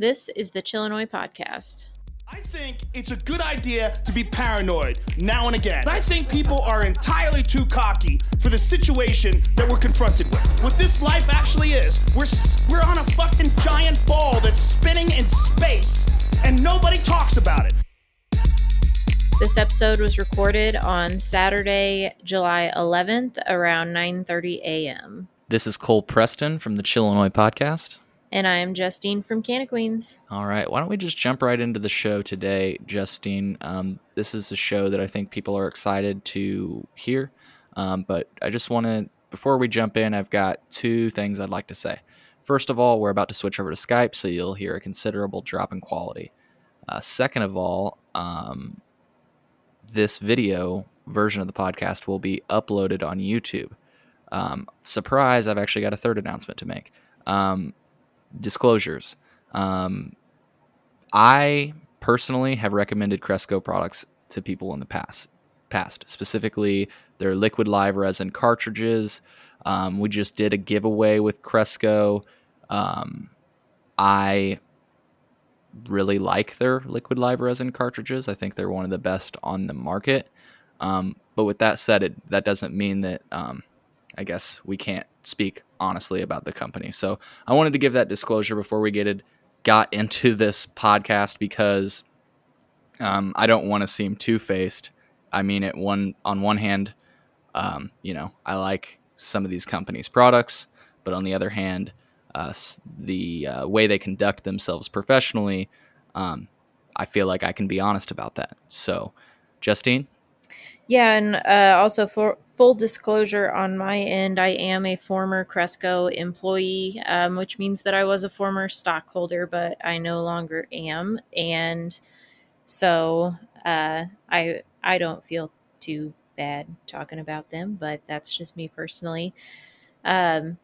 This is the Chillinois Podcast. I think it's a good idea to be paranoid now and again. I think people are entirely too cocky for the situation that we're confronted with. What this life actually is, we're we're on a fucking giant ball that's spinning in space and nobody talks about it. This episode was recorded on Saturday, July 11th around 9:30 a.m. This is Cole Preston from the Chillinois podcast. And I am Justine from Canna Queens. All right, why don't we just jump right into the show today, Justine? Um, this is a show that I think people are excited to hear. Um, but I just want to, before we jump in, I've got two things I'd like to say. First of all, we're about to switch over to Skype, so you'll hear a considerable drop in quality. Uh, second of all, um, this video version of the podcast will be uploaded on YouTube. Um, surprise, I've actually got a third announcement to make. Um, disclosures. Um, I personally have recommended Cresco products to people in the past, past specifically their liquid live resin cartridges. Um, we just did a giveaway with Cresco. Um, I really like their liquid live resin cartridges. I think they're one of the best on the market. Um, but with that said, it, that doesn't mean that um, I guess we can't speak honestly about the company. So I wanted to give that disclosure before we get it, got into this podcast because um, I don't want to seem two faced. I mean, it one on one hand, um, you know, I like some of these companies' products, but on the other hand, uh, the uh, way they conduct themselves professionally, um, I feel like I can be honest about that. So, Justine. Yeah, and uh, also for full disclosure on my end, I am a former Cresco employee, um, which means that I was a former stockholder, but I no longer am, and so uh, I I don't feel too bad talking about them, but that's just me personally. Um,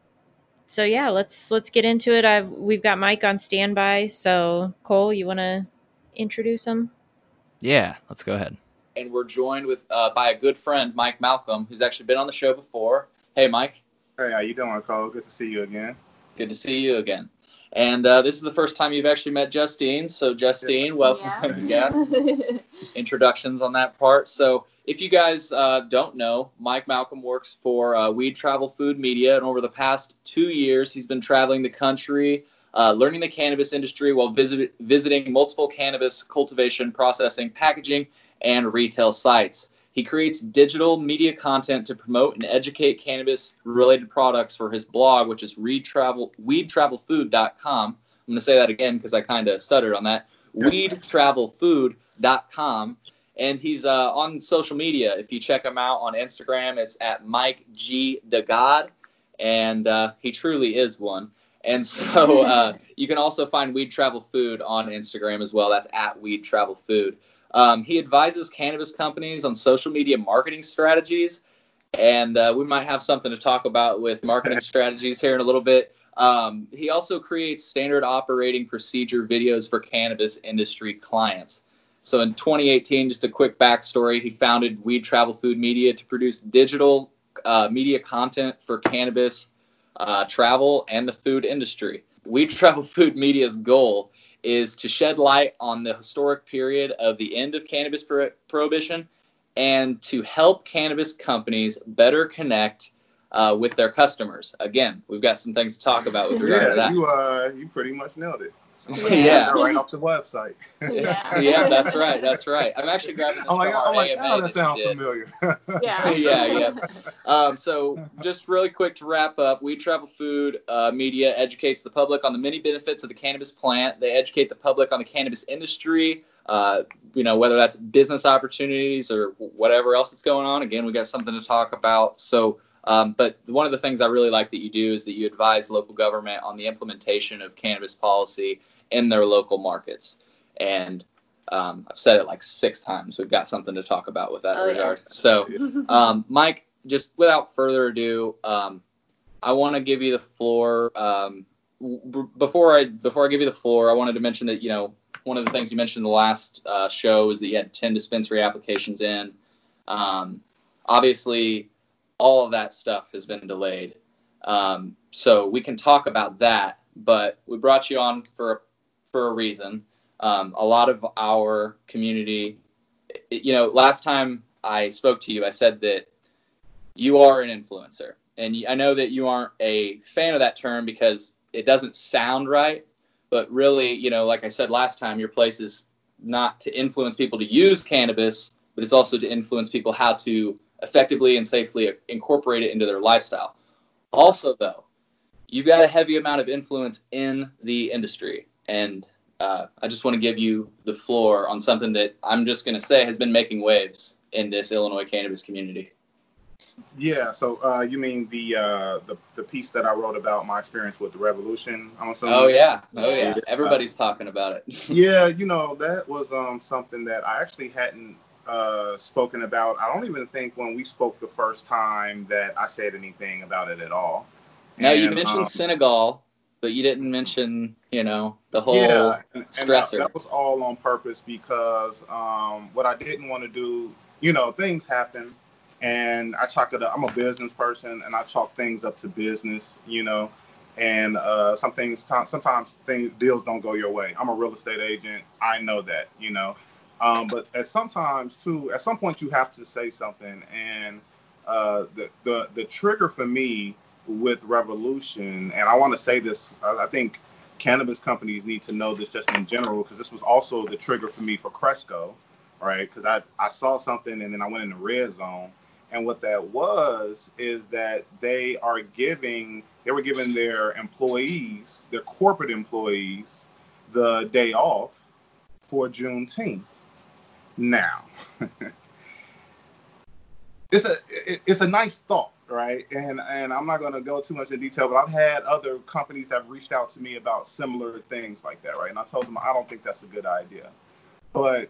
so yeah, let's let's get into it. I've we've got Mike on standby. So Cole, you want to introduce him? Yeah, let's go ahead. And we're joined with uh, by a good friend, Mike Malcolm, who's actually been on the show before. Hey, Mike. Hey, how you doing, Cole? Good to see you again. Good to see you again. And uh, this is the first time you've actually met Justine. So, Justine, welcome. Yeah. yeah. Introductions on that part. So, if you guys uh, don't know, Mike Malcolm works for uh, Weed Travel Food Media, and over the past two years, he's been traveling the country, uh, learning the cannabis industry while visit, visiting multiple cannabis cultivation, processing, packaging, and retail sites. He creates digital media content to promote and educate cannabis-related products for his blog, which is weedtravel, weedtravelfood.com. I'm going to say that again because I kind of stuttered on that. weedtravelfood.com and he's uh, on social media. If you check him out on Instagram, it's at Mike G DeGod, and uh, he truly is one. And so uh, you can also find Weed Travel Food on Instagram as well. That's at Weed Travel Food. Um, he advises cannabis companies on social media marketing strategies, and uh, we might have something to talk about with marketing strategies here in a little bit. Um, he also creates standard operating procedure videos for cannabis industry clients. So in 2018, just a quick backstory, he founded Weed Travel Food Media to produce digital uh, media content for cannabis, uh, travel, and the food industry. Weed Travel Food Media's goal is to shed light on the historic period of the end of cannabis pro- prohibition and to help cannabis companies better connect uh, with their customers. Again, we've got some things to talk about with regard yeah, to that. You, uh, you pretty much nailed it. yeah. right off the website. yeah. yeah, that's right. That's right. I'm actually grabbing this I'm like, from our I'm like, oh, that that sounds familiar. Yeah. yeah, yeah. Um, so, just really quick to wrap up, Weed Travel Food uh, Media educates the public on the many benefits of the cannabis plant. They educate the public on the cannabis industry, uh, you know, whether that's business opportunities or whatever else that's going on. Again, we got something to talk about. So, um, but one of the things I really like that you do is that you advise local government on the implementation of cannabis policy in their local markets. And um, I've said it like six times. We've got something to talk about with that Oh, yeah. regard. So, um, Mike, just without further ado, um, I want to give you the floor. Um, b- before I before I give you the floor, I wanted to mention that you know one of the things you mentioned in the last uh, show is that you had ten dispensary applications in. Um, obviously, all of that stuff has been delayed. Um, so we can talk about that, but we brought you on for for a reason. Um, a lot of our community, you know, last time I spoke to you, I said that you are an influencer. And I know that you aren't a fan of that term because it doesn't sound right. But really, you know, like I said last time, your place is not to influence people to use cannabis, but it's also to influence people how to effectively and safely incorporate it into their lifestyle. Also, though, you've got a heavy amount of influence in the industry. And uh, I just want to give you the floor on something that I'm just going to say has been making waves in this Illinois cannabis community. Yeah, so uh, you mean the, uh, the the piece that I wrote about my experience with the revolution? I'm assuming. Oh yeah, oh yeah. Everybody's talking about it. yeah, you know that was um, something that I actually hadn't uh, spoken about. I don't even think when we spoke the first time that I said anything about it at all. Now you mentioned um, Senegal, but you didn't mention, you know, the whole yeah, and, stressor. And that, that, was all on purpose because um, what I didn't want to do, you know, things happen, and I chalk it up. I'm a business person, and I chalk things up to business, you know. And uh, some things, sometimes things, deals don't go your way. I'm a real estate agent. I know that, you know. Um, but at sometimes too, at some point you have to say something, and uh, the the the trigger for me with Revolution, and I want to say this, I think cannabis companies need to know this just in general because this was also the trigger for me for Cresco, right? Because I, I saw something and then I went in the red zone. And what that was is that they are giving, they were giving their employees, their corporate employees, the day off for Juneteenth. Now, it's a it's a nice thought, right? And and I'm not going to go too much in detail, but I've had other companies that have reached out to me about similar things like that, right? And I told them I don't think that's a good idea. But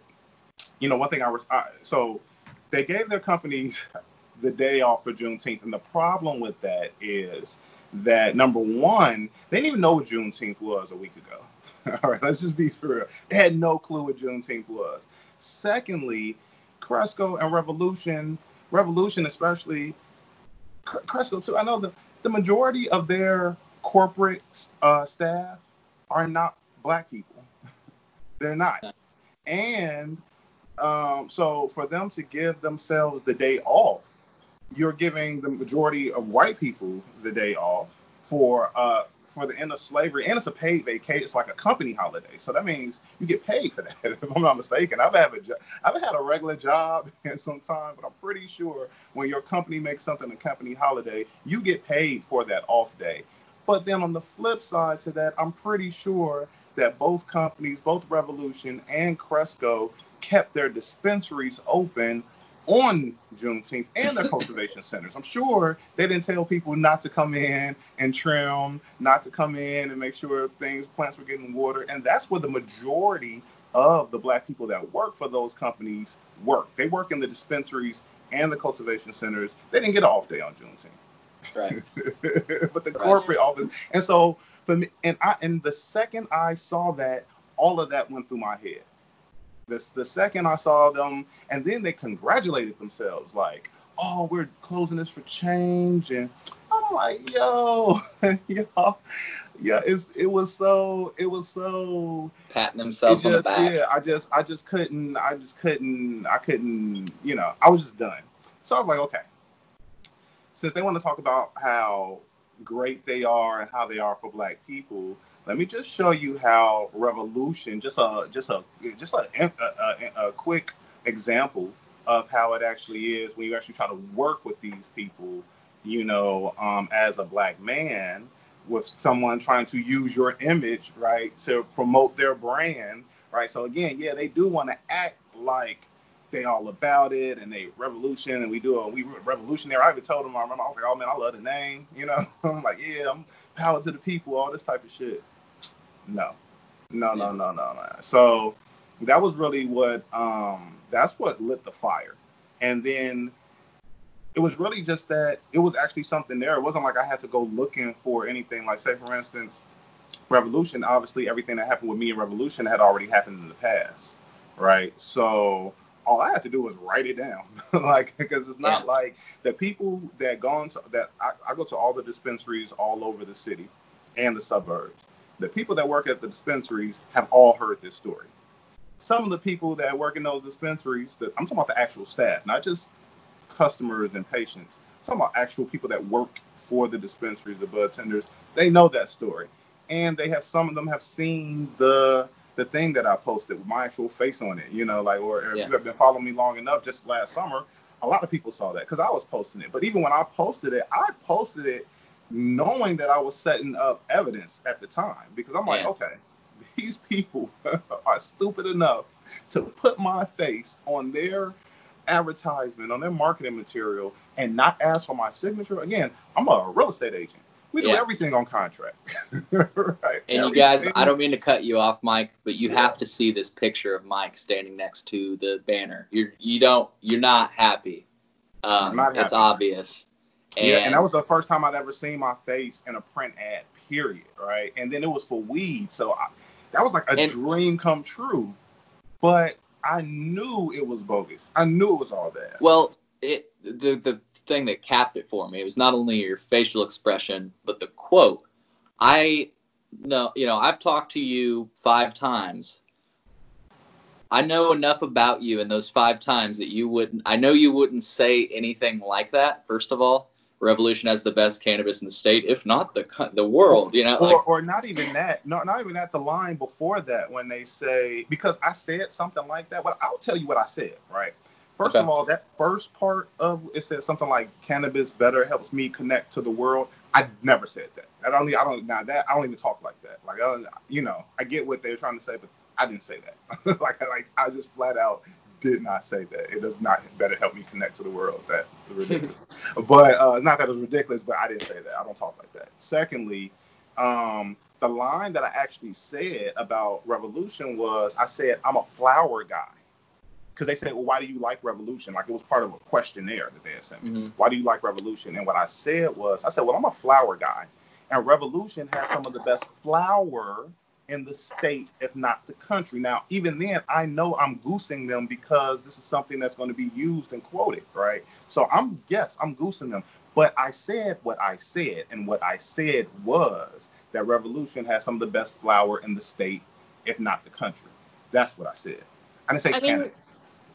you know, one thing I was I, so they gave their companies the day off for Juneteenth, and the problem with that is that number one, they didn't even know what Juneteenth was a week ago. All right, let's just be real. They had no clue what Juneteenth was. Secondly, Cresco and Revolution, Revolution especially, Cresco too. I know the the majority of their corporate uh, staff are not black people. They're not, and um, so for them to give themselves the day off, you're giving the majority of white people the day off for uh, for the end of slavery, and it's a paid vacation. It's like a company holiday, so that means you get paid for that. If I'm not mistaken, I've had a jo- I've had a regular job in some time, but I'm pretty sure when your company makes something a company holiday, you get paid for that off day. But then on the flip side to that, I'm pretty sure that both companies, both Revolution and Cresco, kept their dispensaries open on Juneteenth and their cultivation centers. I'm sure they didn't tell people not to come in and trim, not to come in and make sure things, plants were getting water. And that's where the majority of the black people that work for those companies work. They work in the dispensaries and the cultivation centers. They didn't get an off day on Juneteenth. Right. but the right. corporate office. And so, for me, and I, and the second I saw that, all of that went through my head. The, the second I saw them, and then they congratulated themselves, like, oh, we're closing this for change. And I'm like, yo, yo, yeah, it's it was so it was so patting themselves just, on the back. Yeah, I just I just couldn't I just couldn't I couldn't you know I was just done. So I was like, okay, since they want to talk about how great they are and how they are for black people, let me just show you how revolution, just a just a just a, a, a, a quick example of how it actually is when you actually try to work with these people, you know, um, as a black man with someone trying to use your image, right, to promote their brand, right? So again, yeah, they do want to act like they all about it and they revolution and we do a we revolutionary. I even told them I remember I was like, oh man, I love the name, you know. I'm like, yeah, I'm power to the people, all this type of shit. No, no, no, no, no, no. So that was really what um, that's what lit the fire, and then it was really just that it was actually something there. It wasn't like I had to go looking for anything. Like say for instance, Revolution. Obviously, everything that happened with me in Revolution had already happened in the past, right? So all I had to do was write it down, like because it's not yeah. like the people that gone to that I, I go to all the dispensaries all over the city and the suburbs the people that work at the dispensaries have all heard this story. Some of the people that work in those dispensaries, that I'm talking about the actual staff, not just customers and patients. I'm talking about actual people that work for the dispensaries, the bud tenders. They know that story, and they have some of them have seen the the thing that I posted with my actual face on it. You know, like or if Yeah. you have been following me long enough, just last summer, a lot of people saw that because I was posting it. But even when I posted it, I posted it knowing that I was setting up evidence at the time because I'm like, Yeah. okay, these people are stupid enough to put my face on their advertisement, on their marketing material, and not ask for my signature. Again, I'm a real estate agent. We do Yeah. everything on contract. right. And you guys, I don't mean to cut you off, Mike, but you Yeah. have to see this picture of Mike standing next to the banner. You're you don't you're not happy. Um, not It's obvious. And, Yeah, and that was the first time I'd ever seen my face in a print ad. Period. Right, and then it was for weed, so I, that was like a And- dream come true. But I knew it was bogus. I knew it was all that. well, it the the thing that capped it for me it was not only your facial expression but the quote. I know you know I've talked to you five times. I know enough about you in those five times that you wouldn't. I know you wouldn't say anything like that. First of all, Revolution has the best cannabis in the state, if not the the world. You know, or, like, or not even that. No, not even at The line before that, when they say, because I said something like that, but I'll tell you what I said, right? First Okay. of all, that first part of it said something like cannabis better helps me connect to the world. I never said that. I don't. I don't. Now that I don't even talk like that. Like, I you know, I get what they're trying to say, but I didn't say that. like, like I just flat out did not say that. It does not better help me connect to the world. That ridiculous. but uh, it's not that it's ridiculous, but I didn't say that. I don't talk like that. Secondly, um, the line that I actually said about revolution was I said I'm a flower guy. Because they said, well, why do you like revolution? Like it was part of a questionnaire that they had sent me. Mhm. Why do you like revolution? And what I said was, I said, well, I'm a flower guy, and revolution has some of the best flower in the state, if not the country. Now, even then, I know I'm goosing them because this is something that's going to be used and quoted, right? So I'm yes, I'm goosing them. But I said what I said, and what I said was that revolution has some of the best flower in the state, if not the country. That's what I said. I didn't say I think-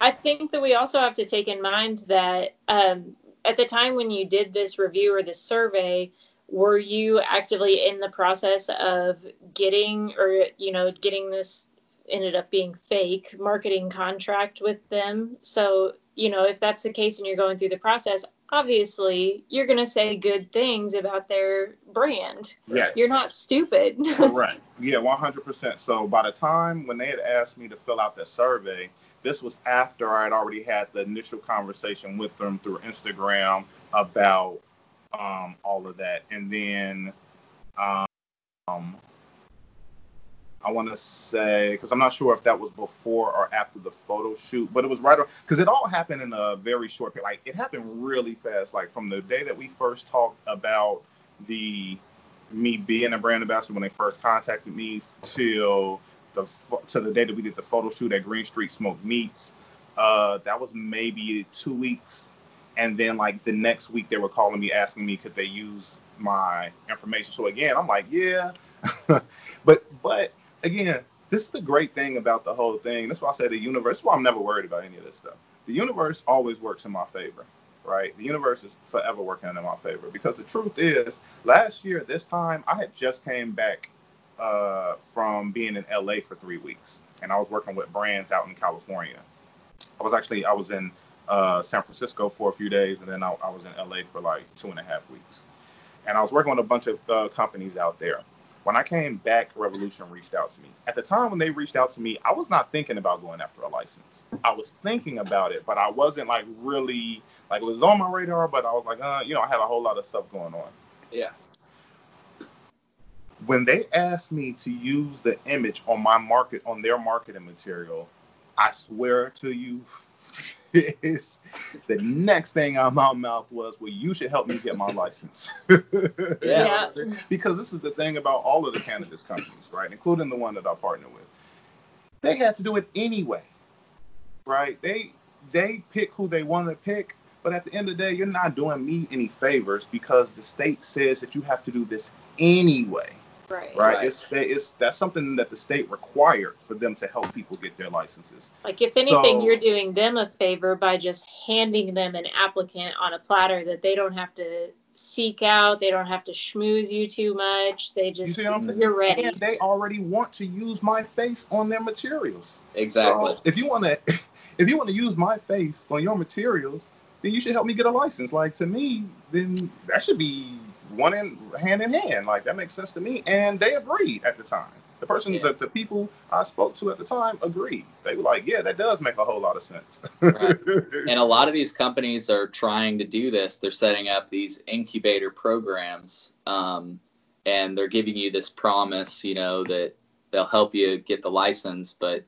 I think that we also have to take in mind that um, at the time when you did this review or this survey, were you actively in the process of getting or you know getting this ended up being fake marketing contract with them? So you know if that's the case and you're going through the process, obviously you're going to say good things about their brand. Yes. You're not stupid. Correct. Yeah, one hundred percent. So by the time when they had asked me to fill out the survey, this was after I had already had the initial conversation with them through Instagram about um, all of that, and then um, I want to say because I'm not sure if that was before or after the photo shoot, but it was right because it all happened in a very short period. Like it happened really fast. Like from the day that we first talked about the me being a brand ambassador when they first contacted me till the to the day that we did the photo shoot at Green Street Smoked Meats. Uh, that was maybe two weeks, and then like the next week they were calling me asking me could they use my information. So again, I'm like, yeah, but but again, this is the great thing about the whole thing. That's why I say the universe. That's why I'm never worried about any of this stuff. The universe always works in my favor, right? The universe is forever working in my favor because the truth is, last year this time I had just came back uh, from being in LA for three weeks, and I was working with brands out in California. I was actually I was in uh, San Francisco for a few days, and then I, I was in LA for like two and a half weeks, and I was working with a bunch of uh, companies out there. When I came back, Revolution reached out to me. At the time when they reached out to me, I was not thinking about going after a license. I was thinking about it, but I wasn't like really like it was on my radar. But I was like, uh, you know, I had a whole lot of stuff going on yeah. when they asked me to use the image on my market on their marketing material, I swear to you, is the next thing out of my mouth was, "Well, you should help me get my license." Yeah. because this is the thing about all of the cannabis companies, right, including the one that I partner with. They had to do it anyway, right? They they pick who they want to pick, but at the end of the day, you're not doing me any favors because the state says that you have to do this anyway. Right. right? Right. It's it's that's something that the state required for them to help people get their licenses. Like if anything, So- you're doing them a favor by just handing them an applicant on a platter that they don't have to seek out. They don't have to schmooze you too much. They just see what I'm saying? you're ready. And they already want to use my face on their materials. Exactly. So if you want to, if you want to use my face on your materials, then you should help me get a license. Like to me, then that should be one in hand in hand. Like that makes sense to me. And they agreed at the time. The person, Yeah. the, the people I spoke to at the time agreed. They were like, yeah, that does make a whole lot of sense. Right. And a lot of these companies are trying to do this. They're setting up these incubator programs, um, and they're giving you this promise, you know, that they'll help you get the license. But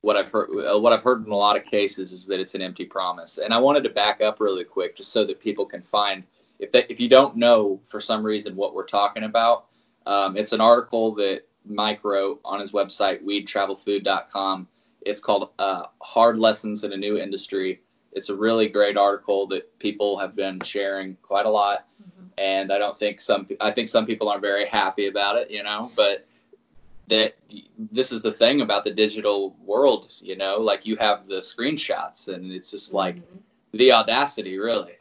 what I've heard, uh, what I've heard in a lot of cases is that it's an empty promise. And I wanted to back up really quick, just so that people can find if they, if you don't know for some reason what we're talking about. Um, it's an article that Mike wrote on his website, weedtravelfood.com. It's called uh, Hard Lessons in a New Industry. It's a really great article that people have been sharing quite a lot, Mhm. and I don't think some I think some people aren't very happy about it, you know. But that this is the thing about the digital world, you know, like you have the screenshots, and it's just like Mhm. the audacity, really.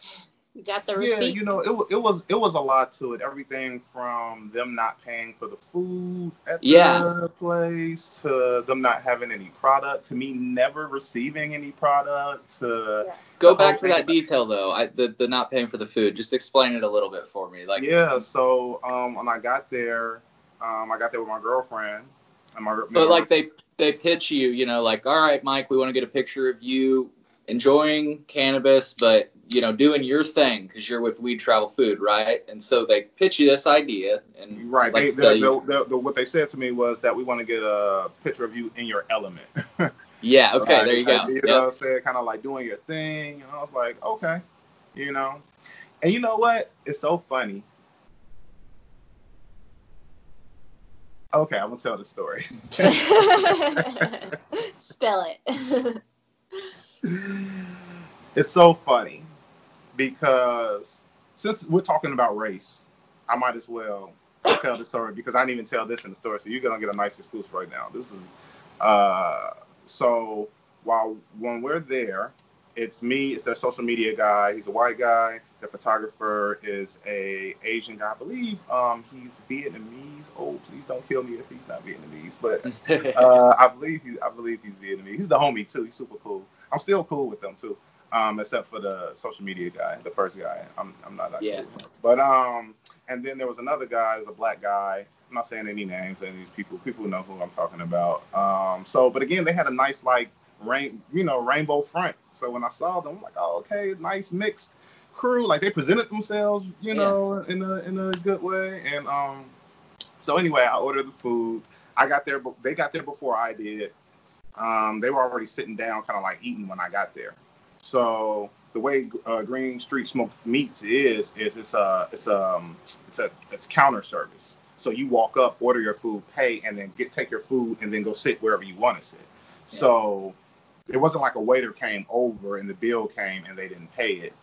You got the yeah, you know, it, it was it was a lot to it. Everything from them not paying for the food at the Yeah. place to them not having any product to me never receiving any product to Go back to that about- detail though. I, the the not paying for the food. Just explain it a little bit for me. Like yeah. So um, when I got there, um, I got there with my girlfriend and my. But like they they pitch you, you know, like, all right, Mike, we want to get a picture of you enjoying cannabis, but you know, doing your thing because you're with Weed Travel Food, right? And so they pitch you this idea, and Right. like they, the- the, the, the, what they said to me was that we want to get a picture of you in your element. yeah, okay, Like, there you go. You Yep. know what I'm saying? Kind of like doing your thing. And I was like, okay, you know. And you know what? It's so funny. Okay, I'm gonna tell the story. Spell it. it's so funny because since we're talking about race, I might as well tell the story because I didn't even tell this in the story. So you're gonna get a nice exclusive right now. This is uh so while when we're there, it's me, it's their social media guy, he's a white guy, the photographer is a Asian guy, I believe um he's Vietnamese. Oh, please don't kill me if he's not Vietnamese, but uh, I believe he, I believe he's Vietnamese. He's the homie too. He's super cool. I'm still cool with them too, um, except for the social media guy, the first guy. I'm, I'm not that Yeah. cool. But um, and then there was another guy, is a black guy. I'm not saying any names, and these people, people know who I'm talking about. Um, so, but again, they had a nice like rain, you know, rainbow front. So when I saw them, I'm like, oh, okay, nice mixed crew. Like they presented themselves, you Yeah. know, in a in a good way. And um, so anyway, I ordered the food. I got there, but they got there before I did. Um, they were already sitting down, kind of like eating when I got there. So the way uh, Green Street Smoked Meats is, is it's a it's um it's a it's counter service. So you walk up, order your food, pay, and then get take your food, and then go sit wherever you want to sit. So it wasn't like a waiter came over and the bill came and they didn't pay it.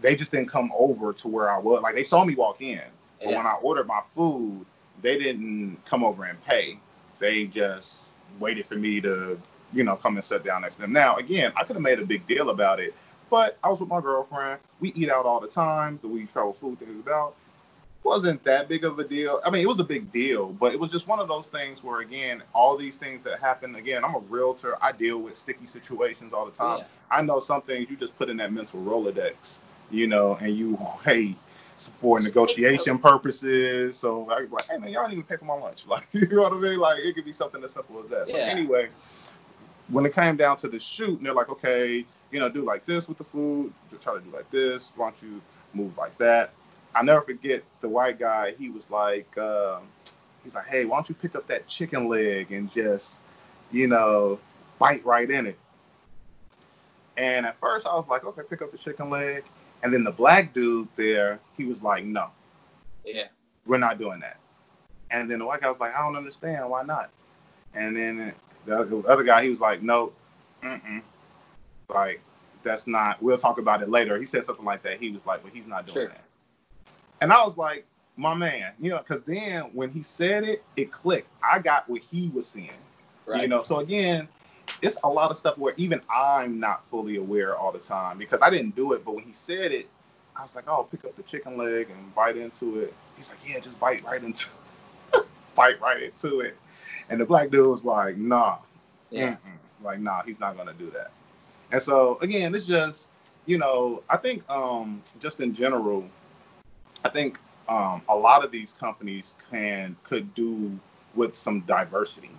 They just didn't come over to where I was. Like they saw me walk in, but Yeah. when I ordered my food, they didn't come over and pay. They just waited for me to, you know, come and sit down next to them. Now, again, I could have made a big deal about it, but I was with my girlfriend. We eat out all the time. The weed travel food thing is about wasn't that big of a deal. I mean, it was a big deal, but it was just one of those things where, again, all these things that happen. Again, I'm a realtor. I deal with sticky situations all the time. Yeah. I know some things you just put in that mental Rolodex, you know, and you hey for negotiation purposes. So I was like, hey man, y'all didn't even pay for my lunch. Like, you know what I mean? Like, it could be something as simple as that. So Yeah. anyway, when it came down to the shoot, and they're like, okay, you know, do like this with the food. Try to do like this. Why don't you move like that? I never forget the white guy. He was like, um, he's like, hey, why don't you pick up that chicken leg and just, you know, bite right in it. And at first I was like, okay, pick up the chicken leg. And then the black dude there, he was like, no, Yeah. we're not doing that. And then the white guy was like, I don't understand, why not? And then the other- guy, he was like, no, mm-mm. like that's not. We'll talk about it later. He said something like that. He was like, well, he's not doing Sure. that. And I was like, my man. You know, because then when he said it, it clicked. I got what he was seeing. Right. You know, so again, it's a lot of stuff where even I'm not fully aware all the time because I didn't do it. But when he said it, I was like, oh, pick up the chicken leg and bite into it. He's like, yeah, just bite right into, bite right into it. And the black dude was like, nah, Yeah. Mm-mm. like nah, he's not gonna do that. And so again, it's just you know, I think um, just in general, I think um, a lot of these companies can could do with some diversity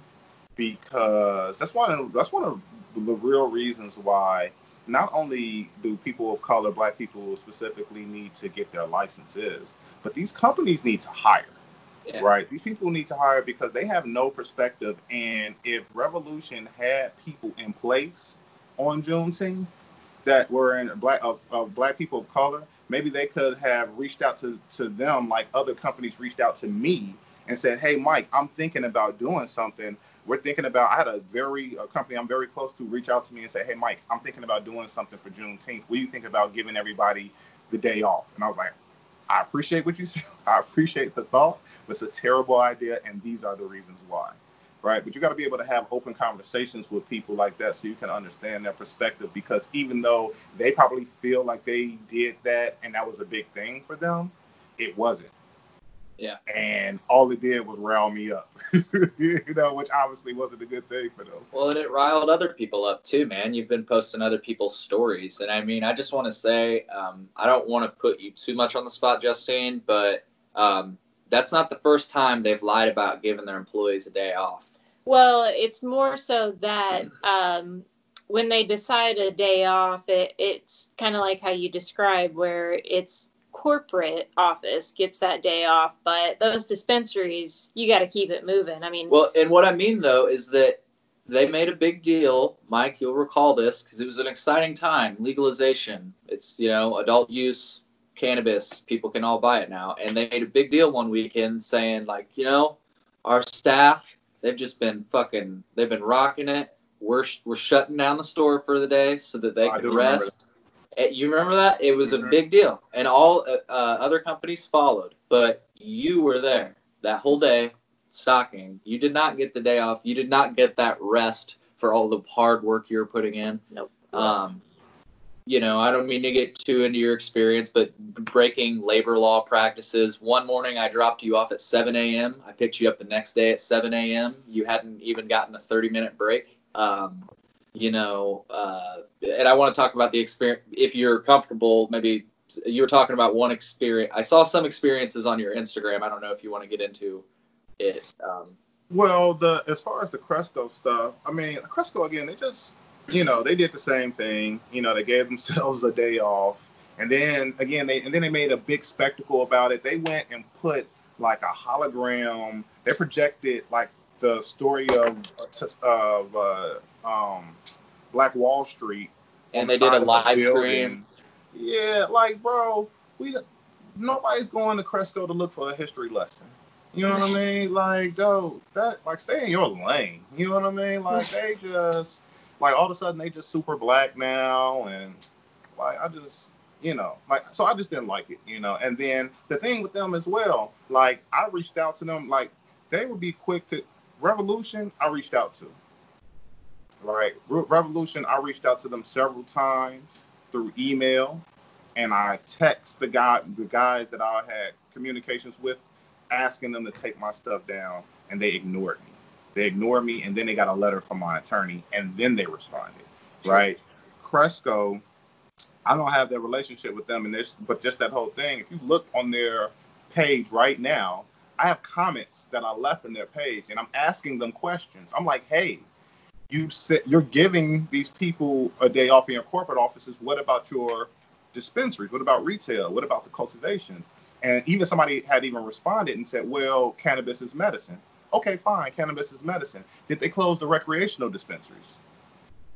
because that's one of that's one of the real reasons why not only do people of color, black people specifically, need to get their licenses, but these companies need to hire. Yeah. Right. These people need to hire because they have no perspective. And if Revolution had people in place on Juneteenth that were in black of, of black people of color, maybe they could have reached out to, to them like other companies reached out to me and said, Hey Mike, I'm thinking about doing something. We're thinking about I had a very a company I'm very close to reach out to me and say, Hey Mike, I'm thinking about doing something for Juneteenth. What do you think about giving everybody the day off? And I was like, I appreciate what you said. I appreciate the thought, but it's a terrible idea, and these are the reasons why. Right? But you got to be able to have open conversations with people like that so you can understand their perspective. Because even though they probably feel like they did that and that was a big thing for them, it wasn't. Yeah. And all it did was rile me up, you know, which obviously wasn't a good thing for them. Well, and it riled other people up too, man. You've been posting other people's stories, and I mean, I just want to say, um, I don't want to put you too much on the spot, Justine, but um, that's not the first time they've lied about giving their employees a day off. Well, it's more so that um, when they decide a day off, it, it's kind of like how you describe, where it's corporate office gets that day off, but those dispensaries, you got to keep it moving. I mean, Well, and what I mean though is that they made a big deal, Mike. You'll recall this because it was an exciting time. Legalization. It's you know adult use cannabis. People can all buy it now, and they made a big deal one weekend saying like, you know, our staff they've just been fucking they've been rocking it. We're we're shutting down the store for the day so that they Oh, I can do remember rest. Eh, You remember that? It was a Mhm. big deal, and all uh, uh, other companies followed, but you were there that whole day stocking. You did not get the day off. You did not get that rest for all the hard work you were putting in. Nope. Um, you know, I don't mean to get too into your experience, but breaking labor law practices. One morning I dropped you off at 7 a.m. I picked you up the next day at 7 a.m. You hadn't even gotten a 30 minute break. Um, you know, uh, and I want to talk about the experience. If you're comfortable, maybe you were talking about one experience. I saw some experiences on your Instagram. I don't know if you want to get into it. Um, Well, the as far as the Cresco stuff, I mean, Cresco again, they just, you know, they did the same thing. You know, they gave themselves a day off, and then again, they and then they made a big spectacle about it. They went and put like a hologram. They projected like the story of of uh, um, Black Wall Street, and they the did a live stream. Yeah, like bro, we nobody's going to Cresco to look for a history lesson. You know what I mean? Like, dude, that like stay in your lane. You know what I mean? Like they just like all of a sudden they just super black now and like I just you know, like so I just didn't like it, you know. And then the thing with them as well, like I reached out to them, like they would be quick to Revolution, I reached out to. Right. Re- Revolution, I reached out to them several times through email and I text the guy the guys that I had communications with asking them to take my stuff down and they ignored me. They ignored me and then they got a letter from my attorney and then they responded. Right. Cresco, I don't have that relationship with them and this but just that whole thing, if you look on their page right now, I have comments that I left in their page and I'm asking them questions. I'm like, hey, you said you're giving these people a day off in your corporate offices. What about your dispensaries? What about retail? What about the cultivation? And even somebody had even responded and said, well, cannabis is medicine. Okay, fine, cannabis is medicine. Did they close the recreational dispensaries?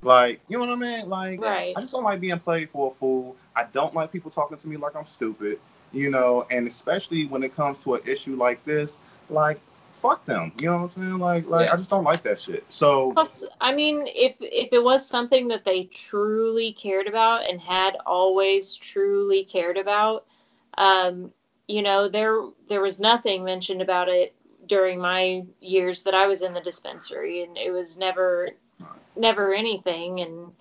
Like, you know what I mean? Like, Right. I just don't like being played for a fool. I don't like people talking to me like I'm stupid, you know, and especially when it comes to an issue like this, like, fuck them. You know what I'm saying? Like, like Yeah. I just don't like that shit. So, Plus, I mean, if if it was something that they truly cared about and had always truly cared about, um, you know, there there was nothing mentioned about it during my years that I was in the dispensary, and it was never never anything. And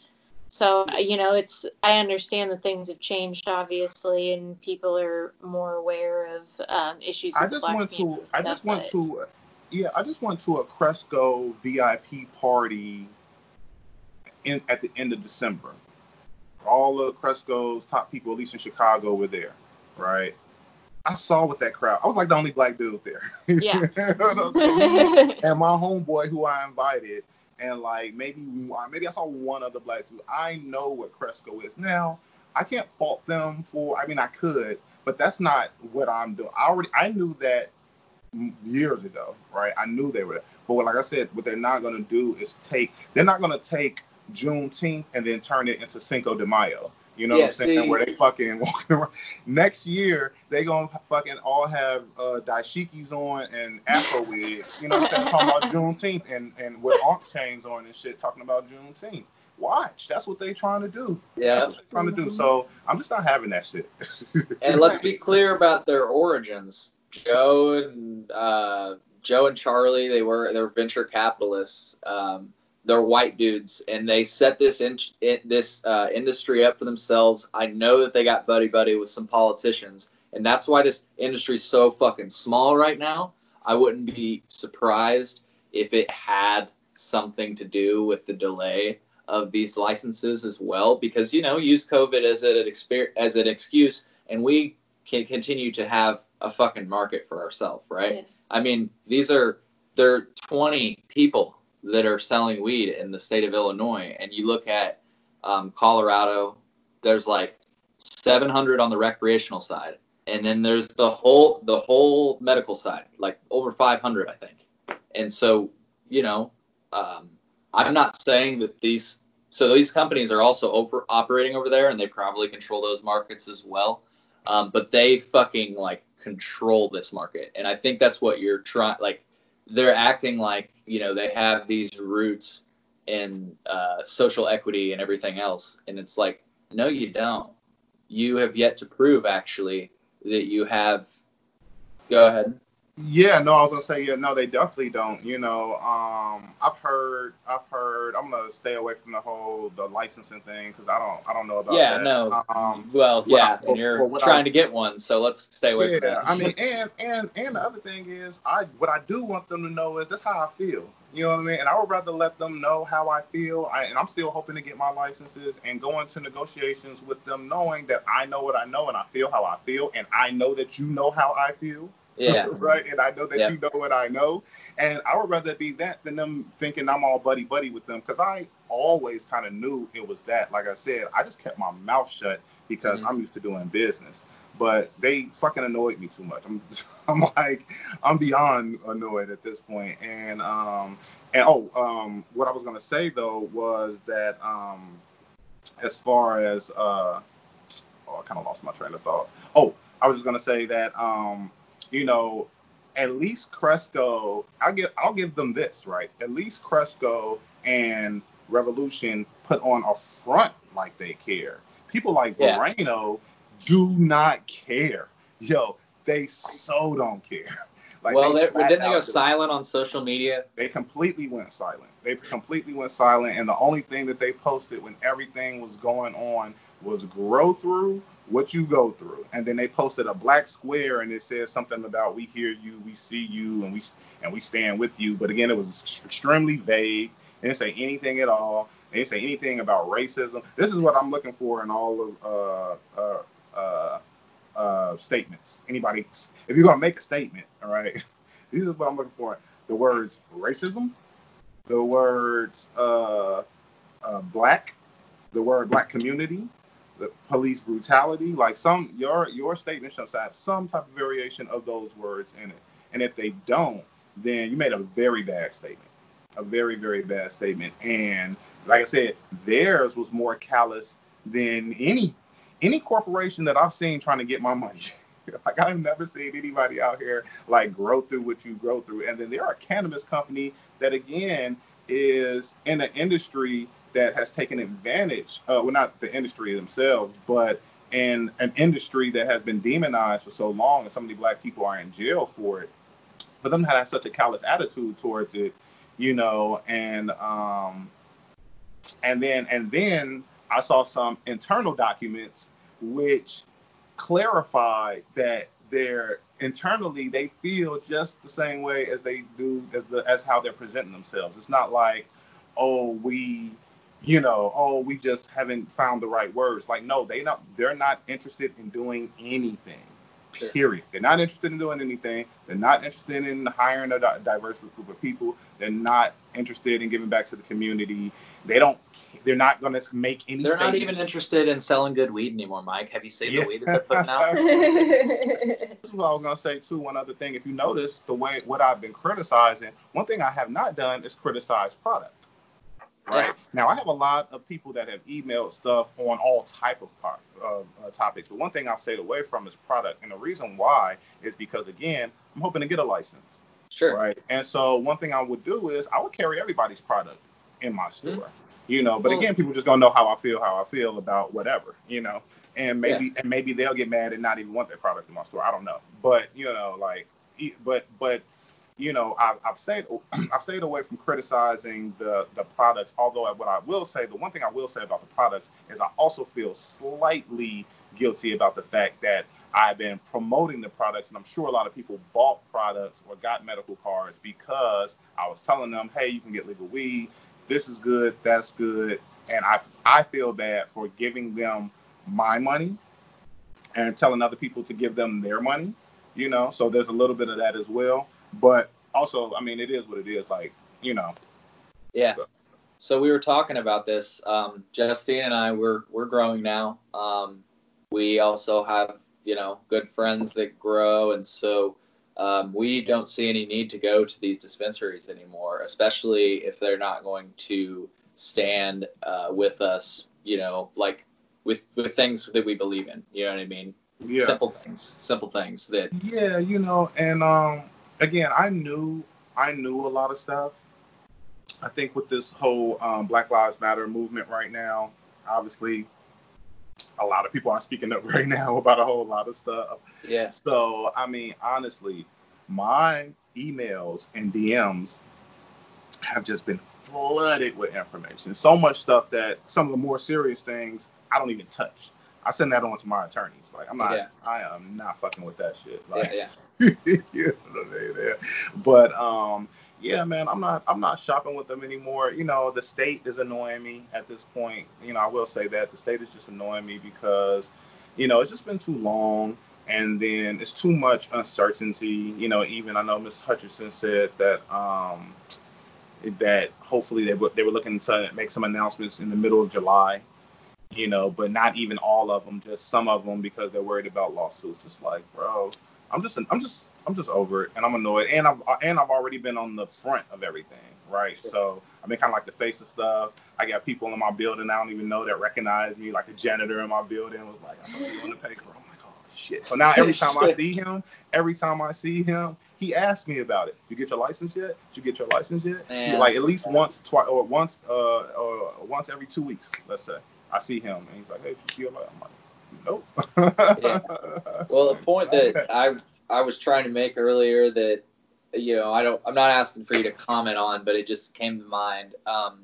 so, you know, it's I understand that things have changed, obviously, and people are more aware of um, issues. I just went to I just went but- to yeah, I just went to a Cresco VIP party in at the end of December. All of Cresco's top people, at least in Chicago, were there, right? I saw with that crowd. I was like the only black dude there. Yeah. and my homeboy who I invited, and like maybe maybe I saw one other black dude. I know what Cresco is now. I can't fault them for. I mean, I could, but that's not what I'm doing. I already I knew that years ago, right? I knew they were. But like I said, what they're not going to do is take. They're not going to take Juneteenth and then turn it into Cinco de Mayo. You know Yeah, what I'm saying? see- Where they fucking walking around. Next year, they gonna fucking all have uh, dashikis on and afro wigs. You know what I'm saying? Talking about Juneteenth and and with arm chains on and shit, talking about Juneteenth. Watch, that's what they trying to do. Yeah, That's what they trying to do. So I'm just not having that shit. And let's be clear about their origins. Joe and uh, Joe and Charlie, they were they were venture capitalists. Um, they're white dudes, and they set this in, in this uh, industry up for themselves. I know that they got buddy buddy with some politicians, and that's why this industry is so fucking small right now. I wouldn't be surprised if it had something to do with the delay of these licenses as well, because you know use COVID as an exper- as an excuse, and we can continue to have a fucking market for ourselves, right? Yeah. I mean, these are they're 20 people that are selling weed in the state of Illinois, and you look at um, Colorado, there's like 700 on the recreational side, and then there's the whole the whole medical side, like over 500, I think. And so, you know, um, I'm not saying that these so these companies are also operating over there, and they probably control those markets as well. Um, but they fucking like control this market, and I think that's what you're trying. Like, they're acting like you know they have these roots in uh, social equity and everything else, and it's like, no, you don't. You have yet to prove actually that you have. Go ahead. Yeah, no, I was gonna say yeah, no, they definitely don't. You know, um, I've heard, I've heard. I'm gonna stay away from the whole the licensing thing because I don't, I don't know about Yeah, that. no. Um, well, yeah, I- and you're trying I- to get one, so let's stay away from yeah, that. I mean, and and and the other thing is, I what I do want them to know is that's how I feel. You know what I mean? And I would rather let them know how I feel. I, and I'm still hoping to get my licenses and go into negotiations with them, knowing that I know what I know and I feel how I feel, and I know that you know how I feel. Yeah, right? And I know that Yeah. you know what I know. And I would rather be that than them thinking I'm all buddy buddy with them because I always kind of knew it was that. Like I said, I just kept my mouth shut because Mhm. I'm used to doing business. But they fucking annoyed me too much. I'm, I'm like, I'm beyond annoyed at this point. And um, and oh, um, what I was gonna say though was that um, as far as uh, oh, I kind of lost my train of thought. Oh, I was just gonna say that um, you know, at least Cresco, I give I'll give them this, right? At least Cresco and Revolution put on a front like they care. People like Yeah. Verano do not care. Yo, they so don't care. Like well, they, didn't they go silent on social media? they completely went silent. They completely went silent, and the only thing that they posted when everything was going on was grow through what you go through. And then they posted a black square, and it says something about "We hear you, we see you, and we and we stand with you." But again, it was extremely vague. They didn't say anything at all. They didn't say anything about racism. This is what I'm looking for in all of uh, uh, uh, uh, statements. Anybody, if you're gonna make a statement, all right, this is what I'm looking for: the words racism, the words uh, uh, black, the word black community, the police brutality. Like some your your statement should have some type of variation of those words in it. And if they don't, then you made a very bad statement. A very, very bad statement. And like I said, theirs was more callous than any any corporation that I've seen trying to get my money. like I've never seen anybody out here like grow through what you grow through. And then there are a cannabis company that again is in an industry that has taken advantage. Uh, well, not the industry themselves, but in an industry that has been demonized for so long, and so many black people are in jail for it. For them to have such a callous attitude towards it, you know, and um, and then and then I saw some internal documents which clarify that they're internally they feel just the same way as they do as the as how they're presenting themselves. It's not like, oh, we you know, oh, we just haven't found the right words. Like, no, they not they're not interested in doing anything. Sure. Period. They're not interested in doing anything. They're not interested in hiring a diverse group of people. They're not interested in giving back to the community. They don't. They're not going to make any. They're not even interested in selling good weed anymore, Mike. Have you seen Yeah. the weed that they're putting out? This is what I was gonna say too. One other thing, if you notice the way what I've been criticizing, one thing I have not done is criticize product. Right Yeah. now, I have a lot of people that have emailed stuff on all type of part, uh, uh, topics, but one thing I've stayed away from is product, and the reason why is because again, I'm hoping to get a license. Sure. Right. And so one thing I would do is I would carry everybody's product in my store. Mhm. You know, but Well- again, people just gonna know how I feel, how I feel about whatever, you know. And maybe and maybe they'll get mad and not even want their product in my store. I don't know. But you know, like but but you know, I've, I've stayed I've stayed away from criticizing the the products. Although what I will say, the one thing I will say about the products is I also feel slightly guilty about the fact that I've been promoting the products, and I'm sure a lot of people bought products or got medical cards because I was telling them, hey, you can get legal weed. This is good. That's good. And I I feel bad for giving them my money and telling other people to give them their money. You know, so there's a little bit of that as well. But also, I mean, it is what it is. Like, you know, Yeah. So- So we were talking about this. Um, Justine and I, we're we're growing now. Um, we also have you know good friends that grow, and so um, we don't see any need to go to these dispensaries anymore, especially if they're not going to stand uh, with us. You know, like with with things that we believe in. You know what I mean? yeah. Simple things. Simple things that. Yeah, you know, and um, again, I knew I knew a lot of stuff. I think with this whole um, Black Lives Matter movement right now, obviously, a lot of people are speaking up right now about a whole lot of stuff. Yeah. So, I mean, honestly, my emails and DMs have just been flooded with information. So much stuff that some of the more serious things I don't even touch. I send that on to my attorneys. Like, I'm not, Yeah. I am not fucking with that shit. Like, Yeah. Yeah. you know, they there. But um, yeah, man, I'm not I'm not shopping with them anymore. You know, the state is annoying me at this point. You know, I will say that the state is just annoying me because, you know, it's just been too long. And then it's too much uncertainty. You know, even I know Miss Hutchinson said that um, that hopefully they were they were looking to make some announcements in the middle of July. You know, but not even all of them, just some of them because they're worried about lawsuits. It's like, bro, I'm just I'm just I'm just over it, and I'm annoyed, and I've and I've already been on the front of everything, right? Sure. So I've been kind of like the face of stuff. I got people in my building I don't even know that recognize me, like the janitor in my building was like, I saw you in the paper. I'm like, oh shit. So now every time I see him, every time I see him, he asks me about it. You get your license yet? Did you get your license yet? Man. Like at least once, twice, or once, uh, or once every two weeks, let's say. I see him, and he's like, "Hey, you your? I'm like, "Nope." Yeah. Well, the point that I I was trying to make earlier that you know I don't I'm not asking for you to comment on, but it just came to mind. Um,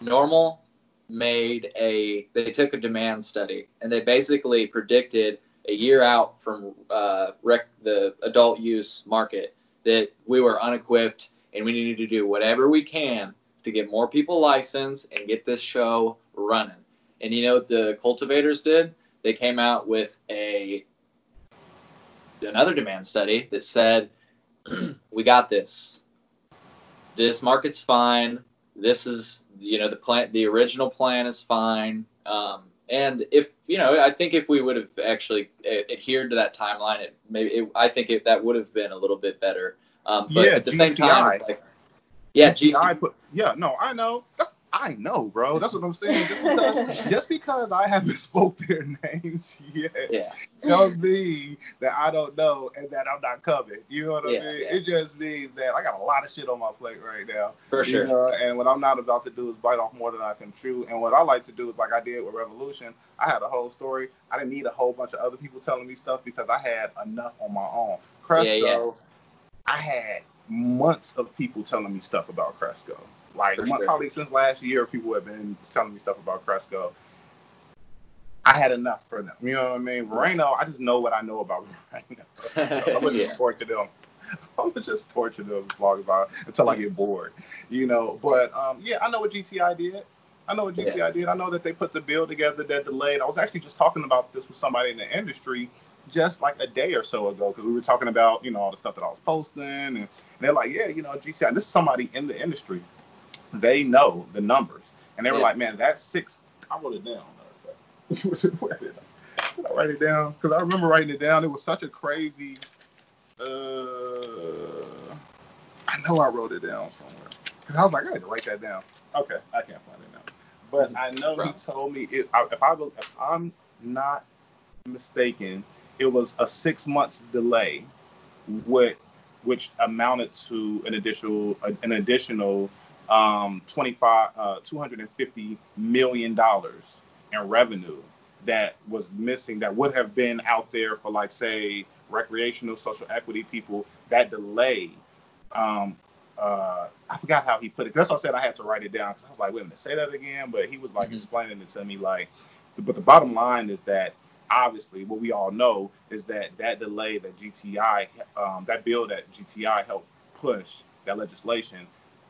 Normal made a they took a demand study and they basically predicted a year out from uh, rec, the adult use market that we were unequipped and we needed to do whatever we can to get more people licensed and get this show running. And you know what the cultivators did? They came out with a another demand study that said, "We got this. This market's fine. This is you know the plan. The original plan is fine. Um, and if you know, I think if we would have actually adhered to that timeline, it maybe it, I think it, that would have been a little bit better. Um, but Yeah, at the same time, like, yeah, GTI GTI. put, yeah, no, I know. That's I know, bro. That's what I'm saying. Just because, just because I haven't spoke their names yet, Yeah. don't mean that I don't know and that I'm not coming. You know what I Yeah, mean? yeah. It just means that I got a lot of shit on my plate right now. For sure. know, and what I'm not about to do is bite off more than I can chew. And what I like to do is like I did with Revolution. I had a whole story. I didn't need a whole bunch of other people telling me stuff because I had enough on my own. Cresco, Yeah, yeah. I had months of people telling me stuff about Cresco. Like sure. probably since last year, people have been telling me stuff about Cresco. I had enough for them. You know what I mean? Verano, I just know what I know about. So I'm gonna yeah. just torture them. I'm gonna just torture them as long as I until I get bored, you know. But um, yeah, I know what GTI did. I know what GTI did. I know that they put the bill together that delayed. I was actually just talking about this with somebody in the industry just like a day or so ago because we were talking about you know all the stuff that I was posting and, and they're like, yeah, you know, GTI. This is somebody in the industry. They know the numbers, and they were Yeah. like, man, that six. I wrote it down. matter of fact. Where did I- did I write it down? Because I remember writing it down. It was such a crazy. Uh, I know I wrote it down somewhere. Because I was like, I had to write that down. Okay, I can't find it now. But I know he told me it, if I if I'm not mistaken, it was a six months delay, which which amounted to an additional an additional um, 25 uh, 250 million dollars in revenue that was missing that would have been out there for like say recreational social equity people that delay um uh i forgot how he put it that's why i said i had to write it down because i was like wait a minute say that again but he was like Mhm. explaining it to me like but the bottom line is that obviously what we all know is that that delay that gti um, that bill that gti helped push that legislation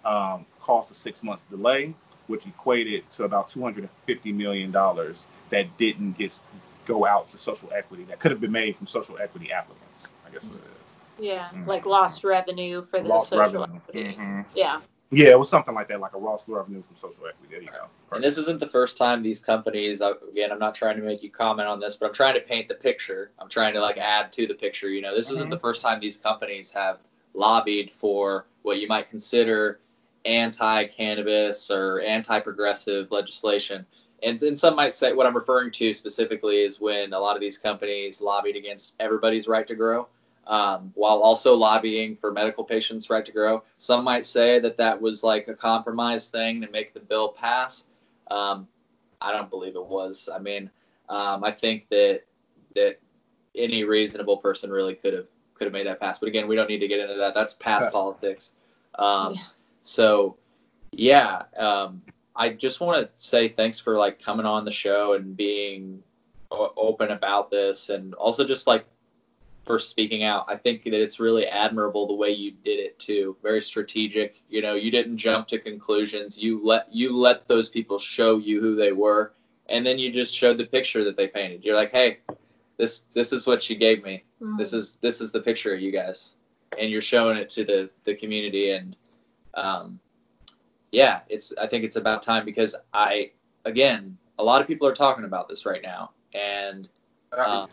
um, caused a six month delay which equated to about 250 million dollars that didn't get go out to social equity that could have been made from social equity applicants. I guess what it is. Yeah, Mm. like lost revenue for the Lost social revenue. equity. Mhm. Yeah. Yeah, it was something like that, like a lost revenue from social equity. There you go. And this isn't the first time these companies. Again, I'm not trying to make you comment on this, but I'm trying to paint the picture. I'm trying to like add to the picture. You know, this isn't Mhm. the first time these companies have lobbied for what you might consider anti-cannabis or anti-progressive legislation. And, and some might say what I'm referring to specifically is when a lot of these companies lobbied against everybody's right to grow, um, while also lobbying for medical patients' right to grow. Some might say that that was like a compromise thing to make the bill pass. Um, I don't believe it was. I mean, um, I think that that any reasonable person really could have could have made that pass. But again, we don't need to get into that. That's past Yes. politics. Um, Yeah. So, yeah, um, I just want to say thanks for like coming on the show and being o- open about this, and also just like for speaking out. I think that it's really admirable the way you did it too. Very strategic. You know, you didn't jump to conclusions. You let you let those people show you who they were, and then you just showed the picture that they painted. You're like, hey, this this is what you gave me. Mm. This is this is the picture of you guys, and you're showing it to the the community. And um, yeah, it's I think it's about time because I again, a lot of people are talking about this right now, and um,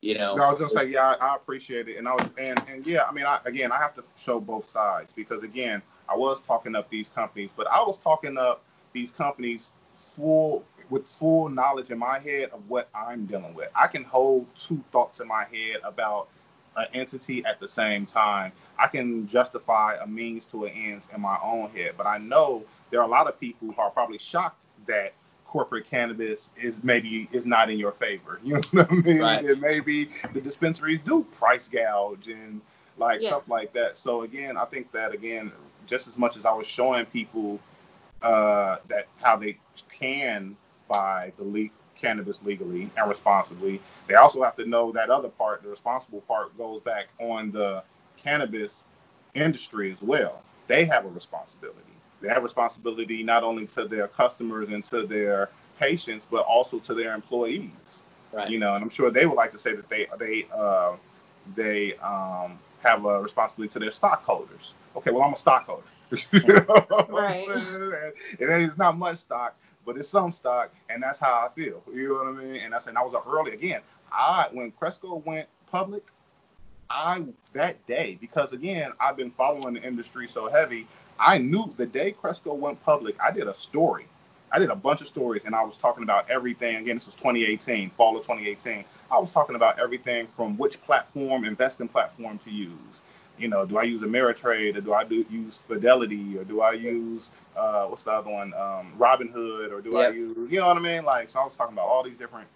you know, I was gonna say, yeah, I, I appreciate it, and I was, and and yeah, I mean, I, again, I have to show both sides because again, I was talking up these companies, but I was talking up these companies full with full knowledge in my head of what I'm dealing with. I can hold two thoughts in my head about an entity at the same time. I can justify a means to an end in my own head, but I know there are a lot of people who are probably shocked that corporate cannabis is maybe is not in your favor. You know what I mean? Right. And maybe the dispensaries do price gouge and like Yeah. stuff like that. So again, I think that again, just as much as I was showing people uh, that how they can buy the le- cannabis legally and responsibly, they also have to know that other part, the responsible part, goes back on the cannabis industry as well. They have a responsibility. They have responsibility not only to their customers and to their patients, but also to their employees. right. You know, and I'm sure they would like to say that they they uh, they um, have a responsibility to their stockholders. Okay, well I'm a stockholder. You know Right. ain't it's not much stock, but it's some stock, and that's how I feel. You know what I mean? And I said, I was up early again. I when Cresco went public, I that day because again I've been following the industry so heavy. I knew the day Cresco went public, I did a story. I did a bunch of stories and I was talking about everything. Again, this was 2018, fall of 2018. I was talking about everything from which platform, investing platform to use. You know, do I use Ameritrade or do I do use Fidelity or do I use uh, what's the other one, um, Robinhood or do I use, you know what I mean? Like, so I was talking about all these different.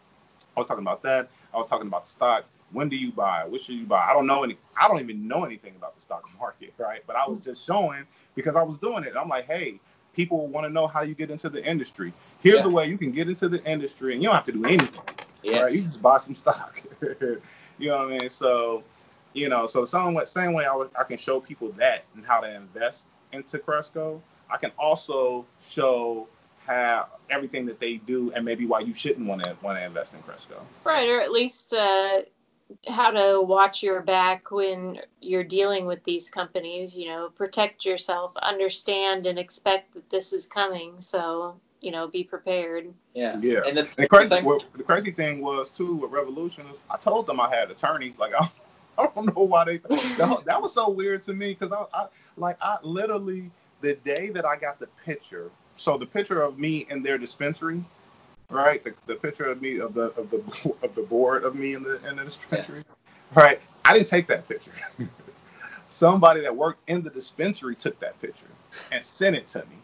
I was talking about that. I was talking about stocks. When do you buy? What should you buy? I don't know any. I don't even know anything about the stock market, right? But I was just showing because I was doing it. I'm like, hey, people want to know how you get into the industry. Here's Yeah. a way you can get into the industry, and you don't have to do anything. Yes. Right? You just buy some stock. you know what I mean? So, you know, so the same way, same way I, can show people that and how to invest into Cresco. I can also show how everything that they do and maybe why you shouldn't want to want to invest in Cresco. Right, or at least uh, how to watch your back when you're dealing with these companies. You know, protect yourself, understand, and expect that this is coming. So, you know, be prepared. Yeah. Yeah. And the, And the the crazy, thing- what, the crazy thing was too with Revolution is I told them I had attorneys. Like I, I don't know why they that, that was so weird to me because I, I like I literally the day that I got the picture. So the picture of me in their dispensary, right? The, the picture of me of the of the of the board of me in the in the dispensary, right? I didn't take that picture. Somebody that worked in the dispensary took that picture and sent it to me,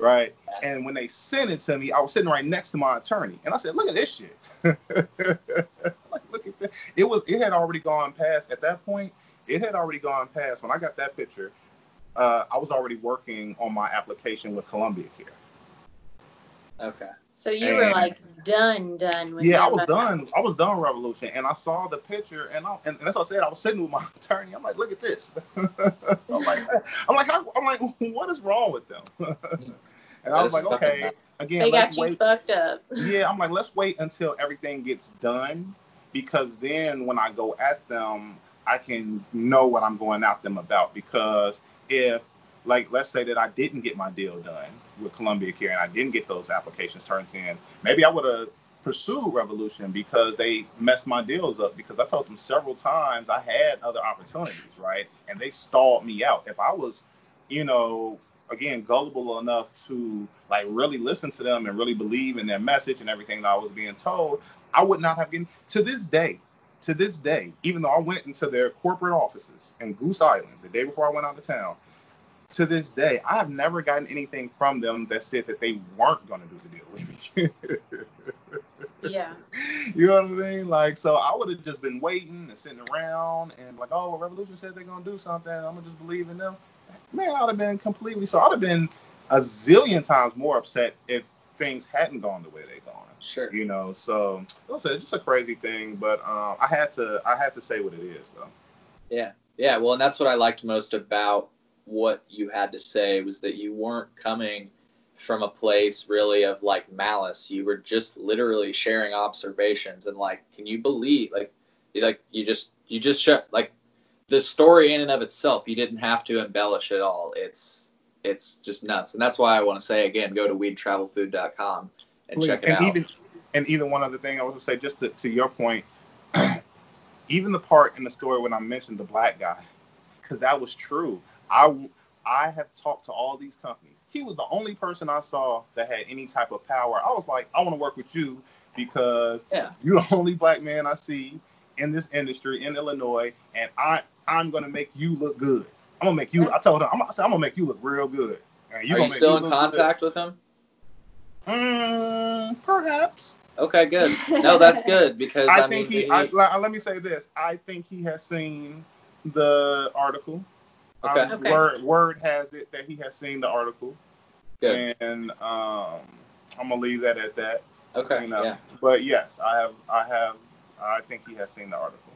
right? And when they sent it to me, I was sitting right next to my attorney, and I said, "Look at this shit! like, look at that! It was. It had already gone past at that point. It had already gone past when I got that picture. Uh, I was already working on my application with Columbia Care. okay. So you were like done, done with Yeah, I was done. I was done with Revolution, and I saw the picture, and I, and that's what I said. I was sitting with my attorney. I'm like, "Look at this!" I'm like, "I'm like, how, I'm like, what is wrong with them?" And I was like, "Okay, again, They let's got you wait." fucked up. yeah, I'm like, let's wait until everything gets done because then when I go at them, I can know what I'm going at them about. Because if, like, let's say that I didn't get my deal done with Columbia Care and I didn't get those applications turned in, maybe I would have pursued Revolution because they messed my deals up because I told them several times I had other opportunities, right? And they stalled me out. If I was, you know, again gullible enough to like really listen to them and really believe in their message and everything that I was being told, I would not have been to this day. To this day, even though I went into their corporate offices in Goose Island the day before I went out of town, to this day, I have never gotten anything from them that said that they weren't going to do the deal with me. Yeah. you know what I mean? Like, so I would have just been waiting and sitting around and like, oh, Revolution said they're gonna do something. I'm gonna just believe in them. Man, I'd have been completely. So I'd have been a zillion times more upset if things hadn't gone the way they gone. Sure. You know, so it was just a crazy thing, but um, I had to, I had to say what it is, though. Yeah. Yeah. Well, and that's what I liked most about what you had to say was that you weren't coming from a place really of like malice. You were just literally sharing observations and like, can you believe like, you like you just you just sh- like the story in and of itself. You didn't have to embellish it all. It's it's just nuts, and that's why I want to say again, go to weedtravelfood.com and Please. check it and out. even and even one other thing I want to say, just to, to your point, even the part in the story when I mentioned the black guy, because that was true. I I have talked to all these companies. He was the only person I saw that had any type of power. I was like, I want to work with you because Yeah. you're the only black man I see in this industry in Illinois, and I I'm gonna make you look good. I'm gonna make you. I told him I'm, I said, I'm gonna make you look real good. And Are gonna you still in look good. contact with him? Mm, perhaps. Okay, good. No, that's good because I, I, think mean, he. I, let let me say this. I think he has seen the article. Okay. Um, Okay. Word word has it that he has seen the article, good. and um, I'm gonna leave that at that. Okay, you know. yeah, But yes, I have. I have. I think he has seen the article.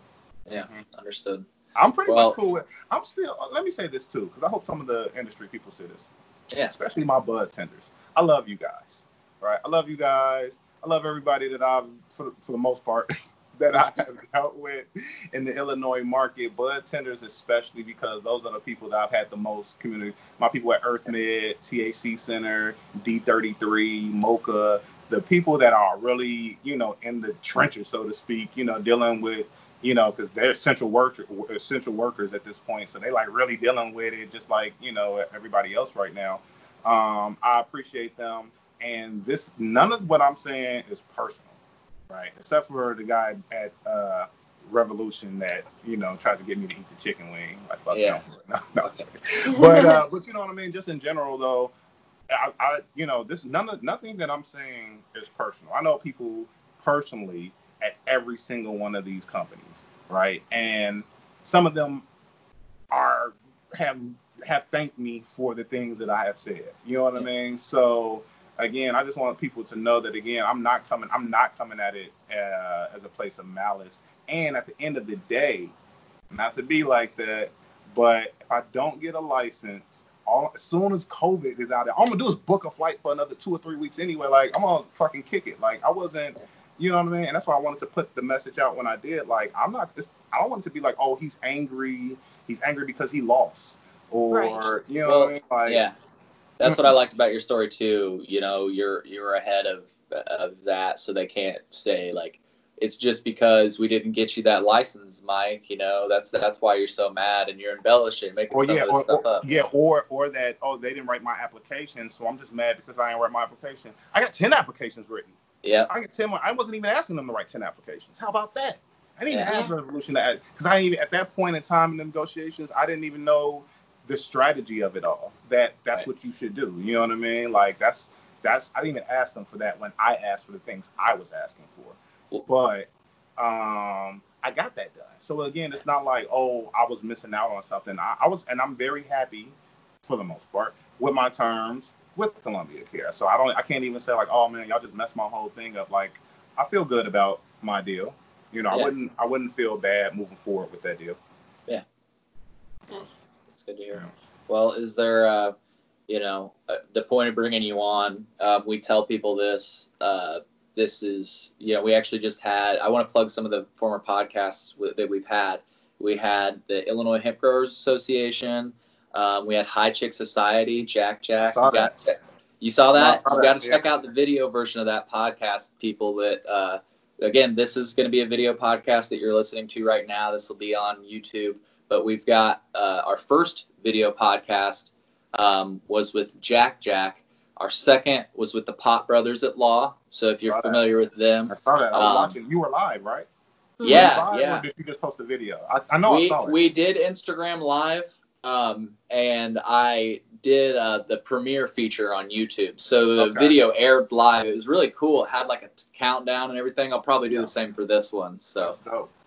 yeah, understood. I'm pretty Well- much cool with. I'm still. Uh, let me say this too, because I hope some of the industry people see this. Yeah. Especially my bud tenders. I love you guys. Right. I love you guys. I love everybody that I've, for, for the most part, that I have dealt with in the Illinois market. Bud tenders, especially because those are the people that I've had the most community. My people at EarthMed, THC Center, D33, Mocha, the people that are really, you know, in the trenches, so to speak, you know, dealing with you know, because they're essential worker, essential workers at this point, so they like really dealing with it, just like you know everybody else right now. Um, I appreciate them, and this none of what I'm saying is personal, right? Except for the guy at uh, Revolution that you know tried to get me to eat the chicken wing. Like fuck Yeah. no, no, no. but uh, but you know what I mean. Just in general though, I, I you know this none of nothing that I'm saying is personal. I know people personally at every single one of these companies, right? And some of them are have have thanked me for the things that I have said. You know what I mean? So again, I just want people to know that again, I'm not coming. I'm not coming at it uh, as a place of malice. And at the end of the day, not to be like that, but if I don't get a license, all as soon as COVID is out there, all I'm gonna do is book a flight for another two or three weeks anyway. Like I'm gonna fucking kick it. Like I wasn't, you know what I mean? And that's why I wanted to put the message out when I did. Like I'm not. This, I don't want it to be like, oh, he's angry. He's angry because he lost, or Right. you know Well, what I mean? Like yeah, that's mm-hmm. what I liked about your story too. You know, you're you're ahead of of that, so they can't say like it's just because we didn't get you that license, Mike. You know, that's that's why you're so mad and you're embellishing, making Or some yeah, of this or, stuff or- up. yeah, or or that oh they didn't write my application, so I'm just mad because I didn't write my application. I got ten applications written. Yeah, I got ten. more- I wasn't even asking them to write ten applications. How about that? I didn't even Yeah. ask Revolution to add because I didn't even at that point in time in the negotiations, I didn't even know the strategy of it all. That that's Right. what you should do. You know what I mean? Like that's that's I didn't even ask them for that when I asked for the things I was asking for. But um I got that done. So again, it's not like oh I was missing out on something. I, I was and I'm very happy for the most part with my terms with Columbia Care. So I don't I can't even say like oh man y'all just messed my whole thing up. Like I feel good about my deal. You know I wouldn't I wouldn't feel bad moving forward with that deal. Yeah. Nice. that's good to hear. Yeah. Well, is there, uh, you know, uh, the point of bringing you on? Um, we tell people this. Uh, this is, you know, we actually just had. I want to plug some of the former podcasts w- that we've had. We had the Illinois Hemp Growers Association. Um, we had High Chick Society. Jack Jack. Saw you, got, you saw No, that? saw you got to check out the video version of that podcast, people. That uh, again, this is going to be a video podcast that you're listening to right now. This will be on YouTube but we've got uh, our first video podcast um, was with Jack Jack. Our second was with the Pot Brothers at Law. So if you're Got it. familiar with them, I saw that. I was Um, watching. You were live, right? Were you yeah, live, yeah. Or did you just post a video? I, I know I saw it. we did Instagram Live, um, and I did uh, the premiere feature on YouTube. So the Okay. video aired live. It was really cool. It had like a t- countdown and everything. I'll probably do Yeah. the same for this one. So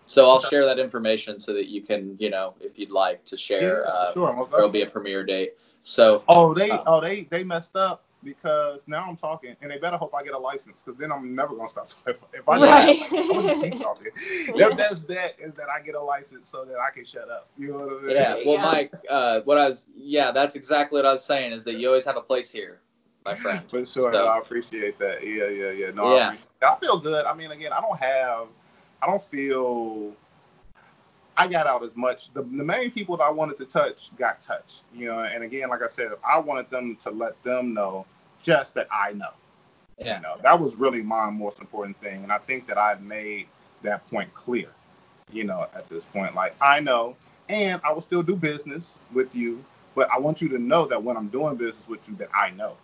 so I'll share that information so that you can, you know, if you'd like to share, Yeah, uh, sure. there'll be a premiere date. So Oh, they Um, oh they they messed up because now I'm talking, and they better hope I get a license because then I'm never gonna stop talking. If, if I don't, Right. I'm gonna just keep talking. Their best bet is that I get a license so that I can shut up. You know what I mean? yeah, well, Yeah. Mike, uh, what I was, yeah, that's exactly what I was saying is that you always have a place here, my friend. For sure, So- no, I appreciate that. Yeah, yeah, yeah. No, Yeah. I, appreciate I feel good. I mean, again, I don't have, I don't feel. I got out as much. The, the main people that I wanted to touch got touched. You know, and again, like I said, I wanted them to let them know just that I know. Yeah. You know, that was really my most important thing, and I think that I've made that point clear. You know, at this point, like I know, and I will still do business with you, but I want you to know that when I'm doing business with you, that I know.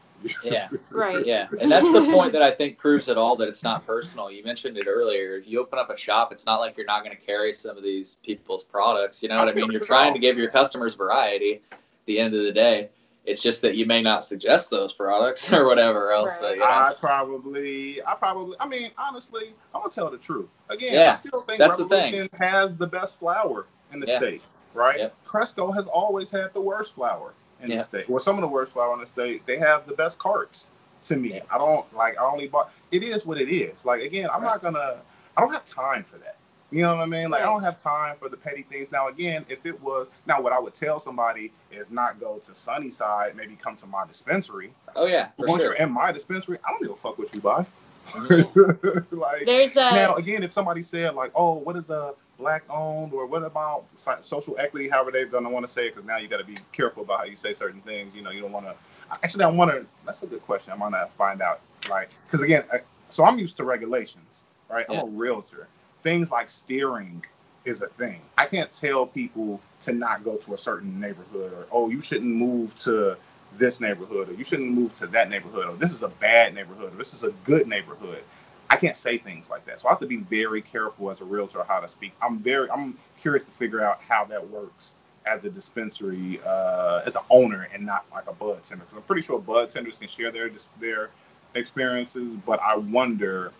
Yeah. Right. Yeah, and that's the point that I think proves it all that it's not personal. You mentioned it earlier. If you open up a shop, it's not like you're not going to carry some of these people's products. You know what I mean? You're trying to give your customers variety. At the end of the day, it's just that you may not suggest those products or whatever else. Right. But, you know, I probably, I probably, I mean, honestly, I'm gonna tell the truth. Again, Yeah, I still think that's the Revolution has the best flour in the Yeah. state, right? Yep. Cresco has always had the worst flour in Yeah. the state, or some of the worst flour in the state. They have the best carts. To me, Yeah. I don't like. I only bought. It is what it is. Like again, I'm Right. not gonna. I don't have time for that. You know what I mean? Like I don't have time for the petty things. Now again, if it was now, what I would tell somebody is not go to Sunnyside. Maybe come to my dispensary. oh yeah, once sure. you're in my dispensary, I don't give a fuck what you buy. Like There's a now, again, if somebody said like, "Oh, what is a black owned?" or "What about social equity?" However they're gonna want to say it, because now you got to be careful about how you say certain things. You know, you don't want to. Actually, I want to. That's a good question. I'm gonna find out. Like, because again, I, so I'm used to regulations, right? Yeah. I'm a realtor. Things like steering is a thing. I can't tell people to not go to a certain neighborhood or oh you shouldn't move to this neighborhood or you shouldn't move to that neighborhood or this is a bad neighborhood or this is a good neighborhood. I can't say things like that. So I have to be very careful as a realtor how to speak. I'm very I'm curious to figure out how that works as a dispensary, uh, as an owner and not like a bud tender. Because I'm pretty sure bud tenders can share their their experiences, but I wonder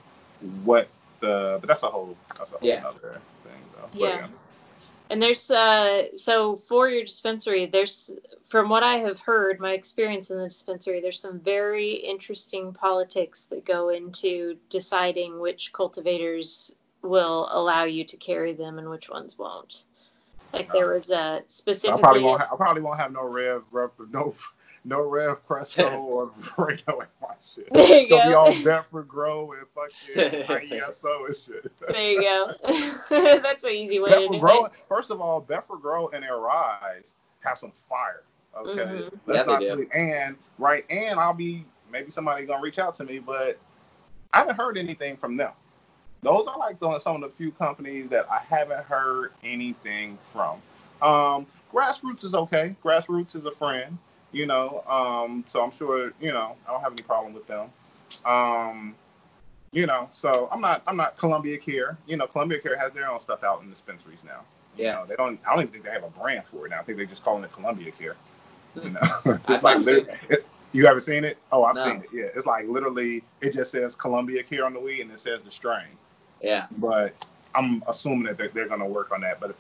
what the but that's a whole that's a whole Yeah. other thing though. But, Yeah. And there's uh so for your dispensary, there's from what I have heard, my experience in the dispensary, there's some very interesting politics that go into deciding which cultivators will allow you to carry them and which ones won't. Like there was a I specifically probably won't. Ha- I probably won't have no Rev, Rev no no Rev Cresco or Fredo in my shit. There you it's gonna be go. all Bedford Grow and fucking IESO and shit. there you go. That's an easy way to Bedford do Grow. it. First of all, Bedford Grow and Aeriz have some fire. Okay, Mhm. let's Yeah, they not do. sleep. And right, and I'll be maybe somebody gonna reach out to me, but I haven't heard anything from them. Those are like the, some of the few companies that I haven't heard anything from. Um, Grassroots is okay. Grassroots is a friend, you know. Um, so I'm sure, you know, I don't have any problem with them. Um, you know, so I'm not I'm not Columbia Care. You know, Columbia Care has their own stuff out in dispensaries now. You Yeah. know, they don't. I don't even think they have a brand for it now. I think they're just calling it Columbia Care. You know, it's like not seen lit- it- you haven't seen it? Oh, I've No. seen it. Yeah, it's like literally it just says Columbia Care on the weed and it says the strain. Yeah. But I'm assuming that they're, they're going to work on that. But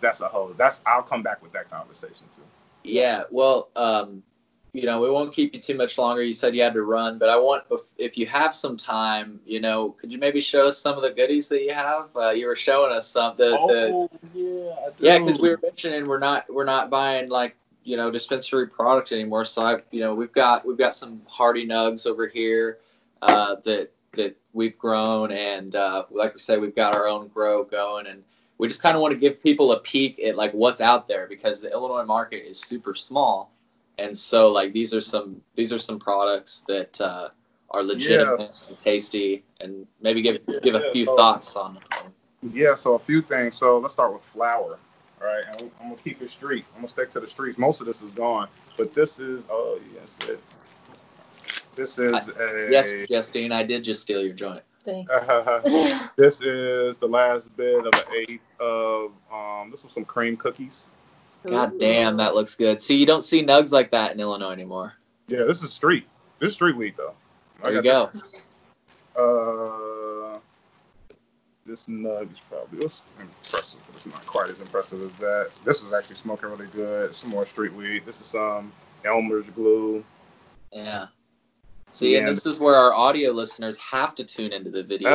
that's a whole. That's I'll come back with that conversation too. Yeah, well, um, you know, we won't keep you too much longer. You said you had to run, but I want, if, if you have some time, you know, could you maybe show us some of the goodies that you have? Uh, you were showing us some. The, the oh yeah, I do. yeah, because we were mentioning we're not we're not buying like you know dispensary products anymore. So I've you know we've got we've got some Hardy Nugs over here uh, that that we've grown, and uh, like we said, we've got our own grow going, and we just kind of want to give people a peek at like what's out there because the Illinois market is super small, and so like these are some these are some products that uh, are legitimate Yes. and tasty, and maybe give give a few so- thoughts on. on Yeah, so a few things. So let's start with flour. All right, I'm, I'm gonna keep it street. I'm gonna stick to the streets. Most of this is gone, but this is. Oh yes, it. This is a. Yes, Justine, I did just steal your joint. Thanks. this is the last bit of an eighth of. Um, this was some cream cookies. God damn, that looks good. See, you don't see nugs like that in Illinois anymore. Yeah, this is street. This is street weed though. I There you go. this- Uh, this nug is probably it's impressive, but it's not quite as impressive as that. This is actually smoking really good. Some more street weed. This is some Elmer's glue. Yeah. See, and this is where our audio listeners have to tune into the video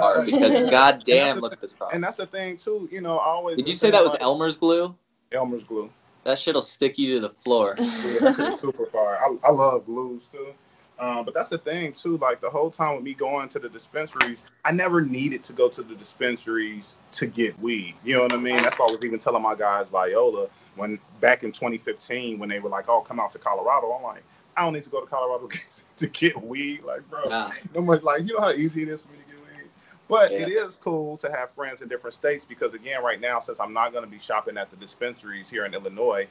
part because Yeah. god damn, look at this problem. And that's the thing too. You know, I always. Did you say that was like Elmer's glue? Elmer's glue? That shit'll stick you to the floor. Yeah, that super fire. I, I love glues too. Um, but that's the thing too. Like the whole time with me going to the dispensaries, I never needed to go to the dispensaries to get weed. You know what I mean? That's why I was even telling my guys Viola when back in 2015 when they were like, "Oh, come out to Colorado." I'm like, I don't need to go to Colorado to get weed. Like, bro, Nah. no more, like you know how easy it is for me to get weed. But Yeah. it is cool to have friends in different states because again, right now, since I'm not going to be shopping at the dispensaries here in Illinois,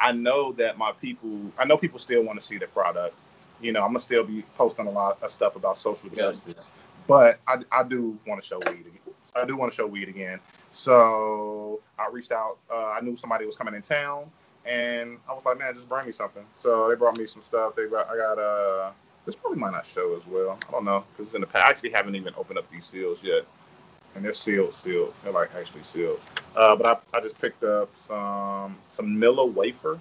I know that my people, I know people still want to see the product. You know, I'm gonna still be posting a lot of stuff about social justice, but I, I do want to show weed. Again. I do want to show weed again. So I reached out. Uh, I knew somebody was coming in town, and I was like, man, just bring me something. So they brought me some stuff. They brought, I got uh, this probably might not show as well. I don't know because in the past, I actually haven't even opened up these seals yet, and they're sealed, sealed. They're like actually sealed. Uh, but I, I just picked up some some Miller wafer.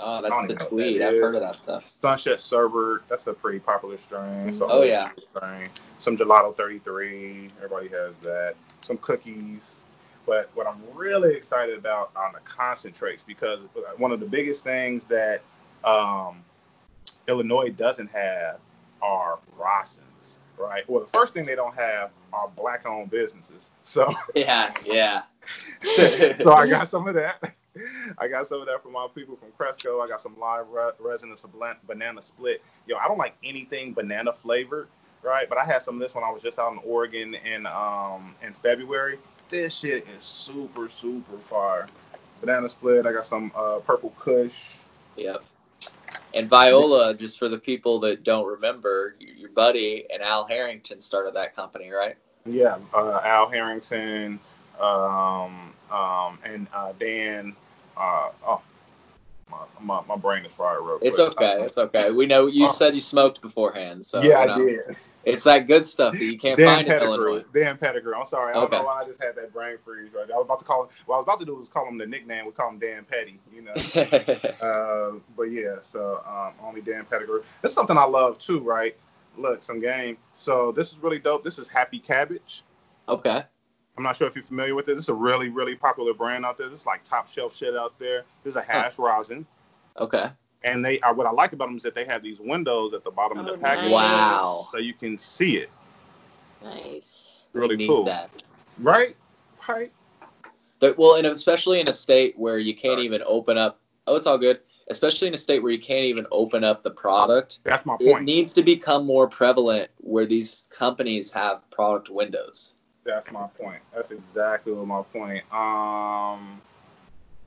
Oh, that's the even know what tweed. that I've heard of that stuff. Sunset Sherbert, that's a pretty popular strain. So Oh, yeah. Strain. Some Gelato 33, everybody has that. Some cookies. But what I'm really excited about are the concentrates because one of the biggest things that um, Illinois doesn't have are rosins, right? Well, the first thing they don't have are black-owned businesses. So Yeah, yeah. so I got some of that. I got some of that from my people from Cresco. I got some live re- resin of blan- banana split. Yo, I don't like anything banana flavored, right? But I had some of this when I was just out in Oregon in um in February. This shit is super super fire. Banana split. I got some uh, purple Kush. Yep. And Viola, just for the people that don't remember, your buddy and Al Harrington started that company, right? Yeah, uh, Al Harrington, um, um, and uh, Dan. Uh, oh, my, my, my brain is fried real quick. It's okay. It's okay. We know you Oh. said you smoked beforehand, so yeah, I did. It's that good stuff that you can't Dan find in Illinois. Dan Pettigrew. I'm sorry. I don't Okay. know why I just had that brain freeze right there. I was about to call him. What I was about to do was call him the nickname. We call him Dan Petty. You know. Uh, but yeah, so um, only Dan Pettigrew. This is something I love too, right? Look, some game. So this is really dope. This is Happy Cabbage. okay. I'm not sure if you're familiar with it. This is a really, really popular brand out there. This is like top shelf shit out there. This is a hash rosin. Okay. And they are what I like about them is that they have these windows at the bottom of the Oh, package. nice. Wow. So you can see it. Nice. Really need cool. that. Right? Right. But, well, and especially in a state where you can't even open up. Oh, it's all good. Especially in a state where you can't even open up the product. That's my point. It needs to become more prevalent where these companies have product windows. That's my point. That's exactly what my point. Um,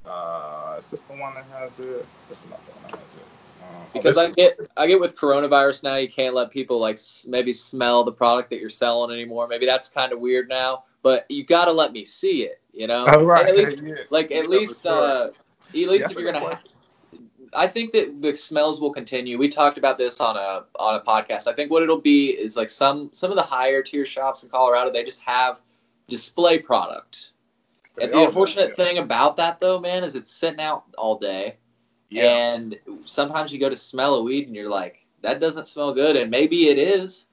uh, is this the one that has it? This is not the one that has it. Um, Because I get, I get with coronavirus now, you can't let people like s- maybe smell the product that you're selling anymore. Maybe that's kind of weird now, but you got to let me see it. You know, Oh, right. At least, yeah. like at for least, sure. uh, at least That's if you're gonna. point. I think that the smells will continue. We talked about this on a on a podcast. I think what it'll be is like some some of the higher tier shops in Colorado, they just have display product. And the unfortunate thing about that though, man, is it's sitting out all day. Yes. And sometimes you go to smell a weed and you're like, that doesn't smell good. And maybe it is.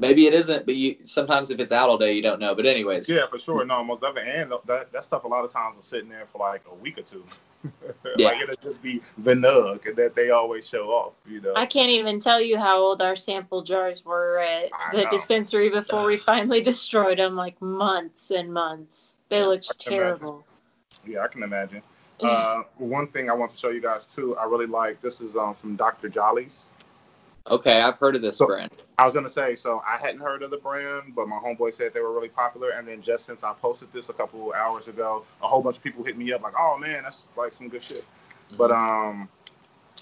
Maybe it isn't, but you sometimes if it's out all day you don't know. But anyways. Yeah, for sure. No, most definitely. And that, that stuff a lot of times was sitting there for like a week or two. Yeah. like it'll just be the nug that they always show off, you know. I can't even tell you how old our sample jars were at I the know. dispensary before we finally destroyed them, like months and months. They looked I can imagine. terrible. Yeah, I can imagine. Uh, one thing I want to show you guys too, I really like this is um from Dr. Jolly's. Okay, I've heard of this So- brand. I was gonna say, so I hadn't heard of the brand, but my homeboy said they were really popular. And then just since I posted this a couple hours ago, a whole bunch of people hit me up like, "Oh man, that's like some good shit." But um,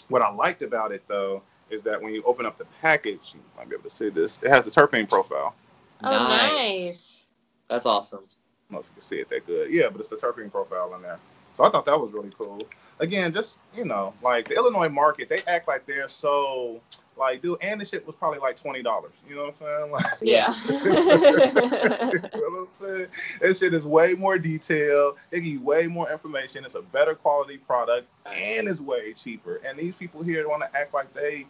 what I liked about it though is that when you open up the package, you might be able to see this. It has the terpene profile. Oh, Nice. nice. That's awesome. I don't know if you can see it that good. Yeah, but it's the terpene profile in there. So I thought that was really cool. Again, just you know, like the Illinois market, they act like they're so like, dude, and the shit was probably like twenty dollars. You know what I'm saying? Like, Yeah. you know what I'm saying? That shit is way more detailed. They give you way more information. It's a better quality product, and it's way cheaper. And these people here want to act like they,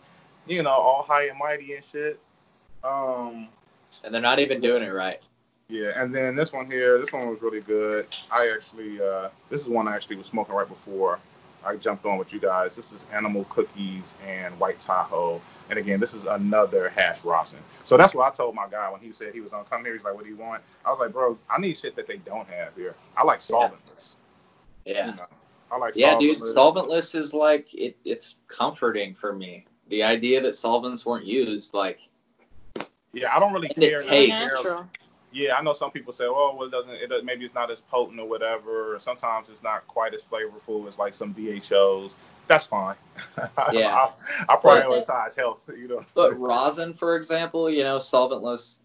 you know, all high and mighty and shit. Um, And they're not even doing it right. Yeah, and then this one here, this one was really good. I actually, uh, this is one I actually was smoking right before I jumped on with you guys. This is Animal Cookies and White Tahoe. And again, this is another hash rosin. So that's what I told my guy when he said he was gonna come here. He's like, "What do you want?" I was like, "Bro, I need shit that they don't have here. I like solventless. Yeah. You know, I like Yeah, dude, solventless. solventless is like it, it's comforting for me. The idea that solvents weren't used, like Yeah, I don't really it care. So tastes- natural. Yeah, I know some people say, "Oh, well, it doesn't. It maybe it's not as potent or whatever. Or sometimes it's not quite as flavorful as like some BHOs. That's fine. Yeah. I, I prioritize health. You know. But rosin, for example, you know, solventless,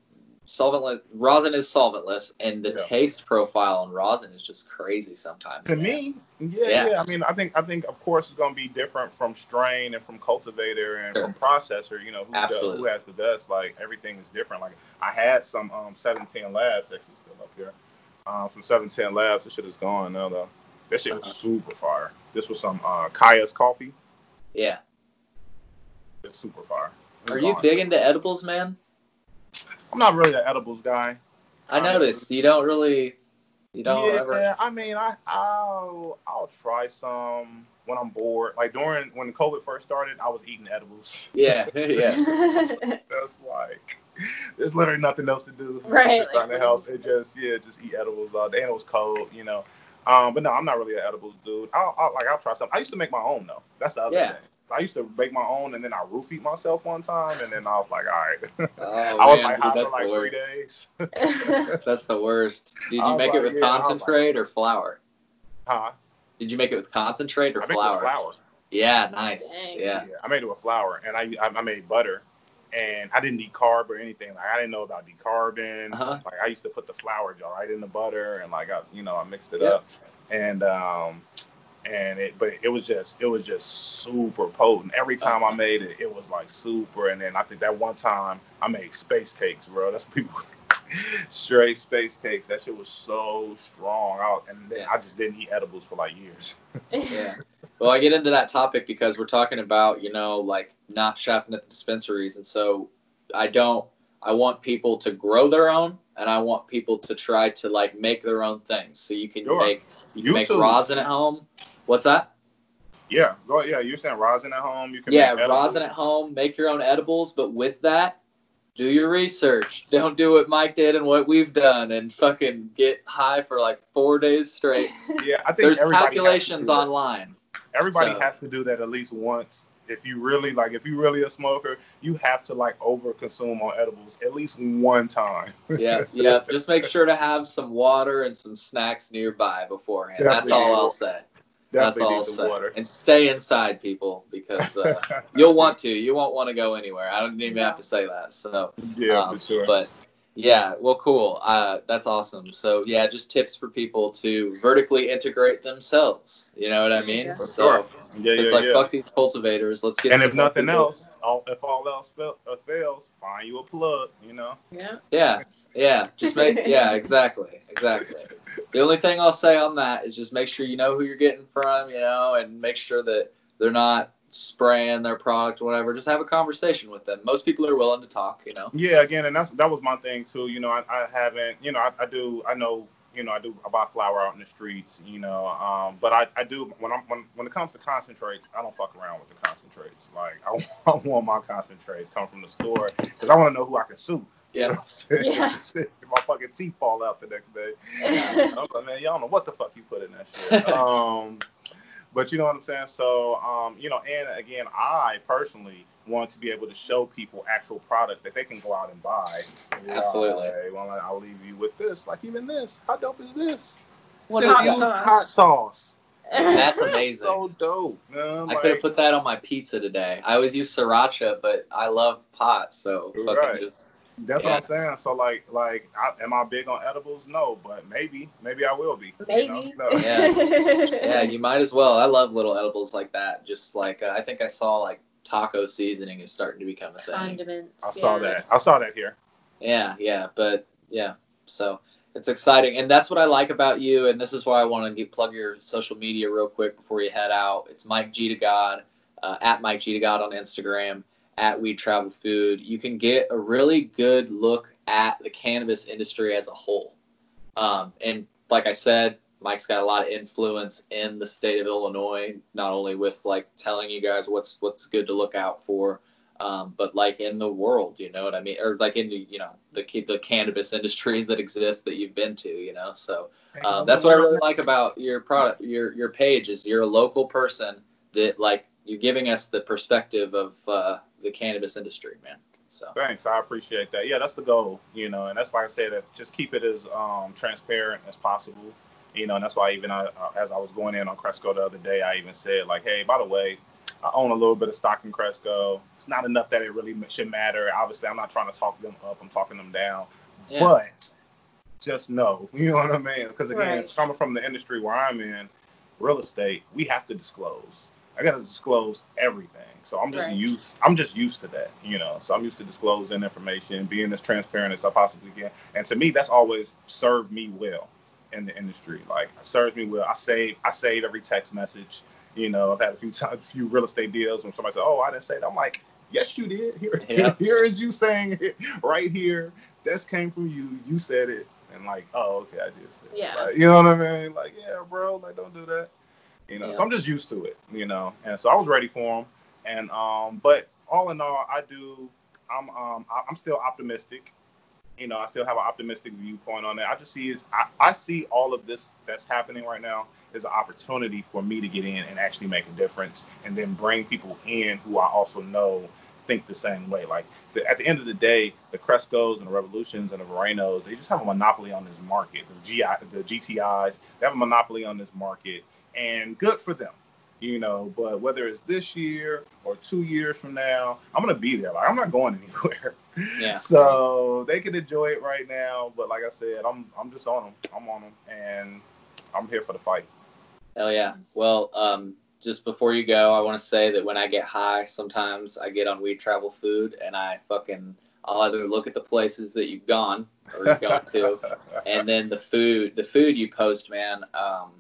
solventless, rosin is solventless, and the Yeah. taste profile on rosin is just crazy sometimes. to man. me, yeah, Yeah. yeah, I mean, I think, I think, of course, it's going to be different from strain and from cultivator and Sure. from processor. You know, who, does, who has the best? Like everything is different. Like I had some um 710 labs actually still up here. Um, some 710 labs. This shit is gone now though. That shit was Uh-huh. super fire. This was some uh Kaya's coffee. Yeah. It's super fire. It's Are you big into edibles, man? I'm not really an edibles guy. I Honestly. noticed you don't really, you don't yeah, ever. I mean, I I'll I'll try some when I'm bored. Like during when COVID first started, I was eating edibles. Yeah, yeah. That's like there's literally nothing else to do. Right, Sit around like- the house. It just yeah, just eat edibles all day. And it was cold, you know. Um, but no, I'm not really an edibles dude. I'll, I'll like I'll try something. I used to make my own though. That's the other Yeah. thing. I used to make my own, and then I roofied myself one time, and then I was like, all right. Oh, I was man, like dude, high for that's like the three worst. days. That's the worst. Did you was make it with yeah, I was like- concentrate or flour? huh? Did you make it with concentrate or I made it flour? with flour. Yeah, nice. Yeah. Yeah, I made it with flour, and I I I made butter, and I didn't decarb or anything. Like I didn't know about decarbing. Uh-huh. Like I used to put the flour jar right in the butter, and like I you know I mixed it Yeah. up, and um and it but it was just it was just super potent. Every time I made it, it was like super. And then I think that one time I made space cakes, bro. That's what people. Straight space cakes. That shit was so strong. I, and then Yeah. I just didn't eat edibles for like years. yeah. Well, I get into that topic because we're talking about, you know, like not shopping at the dispensaries. And so I don't, I want people to grow their own and I want people to try to like make their own things. So you can Sure. make, you can You make rosin at home. What's that? Yeah, go. Yeah, you're saying rosin at home. You can Yeah, make rosin at home, make your own edibles, but with that, do your research. Don't do what Mike did and what we've done and fucking get high for like four days straight. Yeah, I think There's everybody has to calculations online. Everybody so- has to do that at least once. If you really like, if you really a smoker, you have to like over consume on edibles at least one time. Yeah, yeah. Just make sure to have some water and some snacks nearby beforehand. That's all I'll say. That's all water. And stay inside, people, because uh, you'll want to. You won't want to go anywhere. I don't even have to say that. So, yeah, um, for sure. But yeah, well, cool. Uh, that's awesome. So yeah, just tips for people to vertically integrate themselves. You know what I mean? Yeah. For So sure. yeah, it's yeah, like yeah. fuck these cultivators. Let's get. and some if more nothing people- else, all, if all else fail, uh, fails, find you a plug. You know. yeah. Yeah, yeah. Just make yeah, exactly, exactly. The only thing I'll say on that is just make sure you know who you're getting from, you know, and make sure that they're not spraying their product or whatever. Just have a conversation with them. Most people are willing to talk, you know. Yeah, again, and that's that was my thing too. You know, I, I haven't, you know, I, I do, I know, you know, I do, I buy flour out in the streets, you know, um, but I, I do when I'm when when it comes to concentrates, I don't fuck around with the concentrates. Like I, I want my concentrates come from the store because I want to know who I can sue. You know Yeah. what I'm saying? Yeah. Shit, if my fucking teeth fall out the next day, I'm like, man, y'all know what the fuck you put in that shit. Um, but you know what I'm saying? So, um, you know, and again, I personally want to be able to show people actual product that they can go out and buy. And be like, Absolutely. "Hey, well, I'll leave you with this. Like even this. How dope is this? What Cinnamon hot sauce? Hot sauce. That's amazing. So dope. Man. I Like, could have put that on my pizza today. I always use sriracha, but I love pot, so fucking Right. just that's Yeah. what I'm saying. So like, like, I, am I big on edibles? No, but maybe, maybe I will be. you Maybe. know? No. Yeah. yeah, you might as well. I love little edibles like that. Just like uh, I think I saw like taco seasoning is starting to become a thing. Condiments. I saw yeah. that. I saw that here. Yeah, yeah, but yeah, so it's exciting, and that's what I like about you. And this is why I want to get plug your social media real quick before you head out. It's Mike G to God uh, at Mike G to God on Instagram at Weed Travel Food. You can get a really good look at the cannabis industry as a whole. Um, and like I said, Mike's got a lot of influence in the state of Illinois, not only with like telling you guys what's what's good to look out for, um, but like in the world, you know what I mean, or like in the you know the the cannabis industries that exist that you've been to, you know. So um, that's what I really like about your product, your your page is you're a local person that like you're giving us the perspective of uh, the cannabis industry, man. So Thanks, I appreciate that. Yeah, that's the goal, you know, and that's why I say that just keep it as um, transparent as possible, you know, and that's why even I, uh, as I was going in on Cresco the other day, I even said like, hey, by the way, I own a little bit of stock in Cresco. It's not enough that it really should matter. Obviously, I'm not trying to talk them up. I'm talking them down, yeah, but just know, you know what I mean? Because again, Right. coming from the industry where I'm in, real estate, we have to disclose. I got to disclose everything. So I'm just Right. used. I'm just used to that, you know. So I'm used to disclosing information, being as transparent as I possibly can. And to me, that's always served me well in the industry. Like it serves me well. I save. I save every text message. You know, I've had a few times, a few real estate deals when somebody said, "Oh, I didn't say that." I'm like, "Yes, you did. Here, Yeah. here is you saying it right here. This came from you. You said it." And like, oh, okay, I did say it. Yeah. Like, you know what I mean? Like, yeah, bro, like, don't do that. You know, so I'm just used to it, you know. And so I was ready for him. And um, but all in all, I do. I'm um, I- I'm still optimistic. You know, I still have an optimistic viewpoint on that. I just see is I, I see all of this that's happening right now is an opportunity for me to get in and actually make a difference, and then bring people in who I also know think the same way. Like the, at the end of the day, the Crescos and the Revolutions and the Veranos, they just have a monopoly on this market. The GI, the GTIs, they have a monopoly on this market, and good for them. You know, but whether it's this year or two years from now, I'm gonna be there. Like I'm not going anywhere. Yeah. So they can enjoy it right now, but like I said, I'm I'm just on them. I'm on them, and I'm here for the fight. Hell yeah. Well, um, just before you go, I want to say that when I get high, sometimes I get on Weed Travel Food and I fucking I'll either look at the places that you've gone or you've gone to, and then the food, the food you post, man. Um,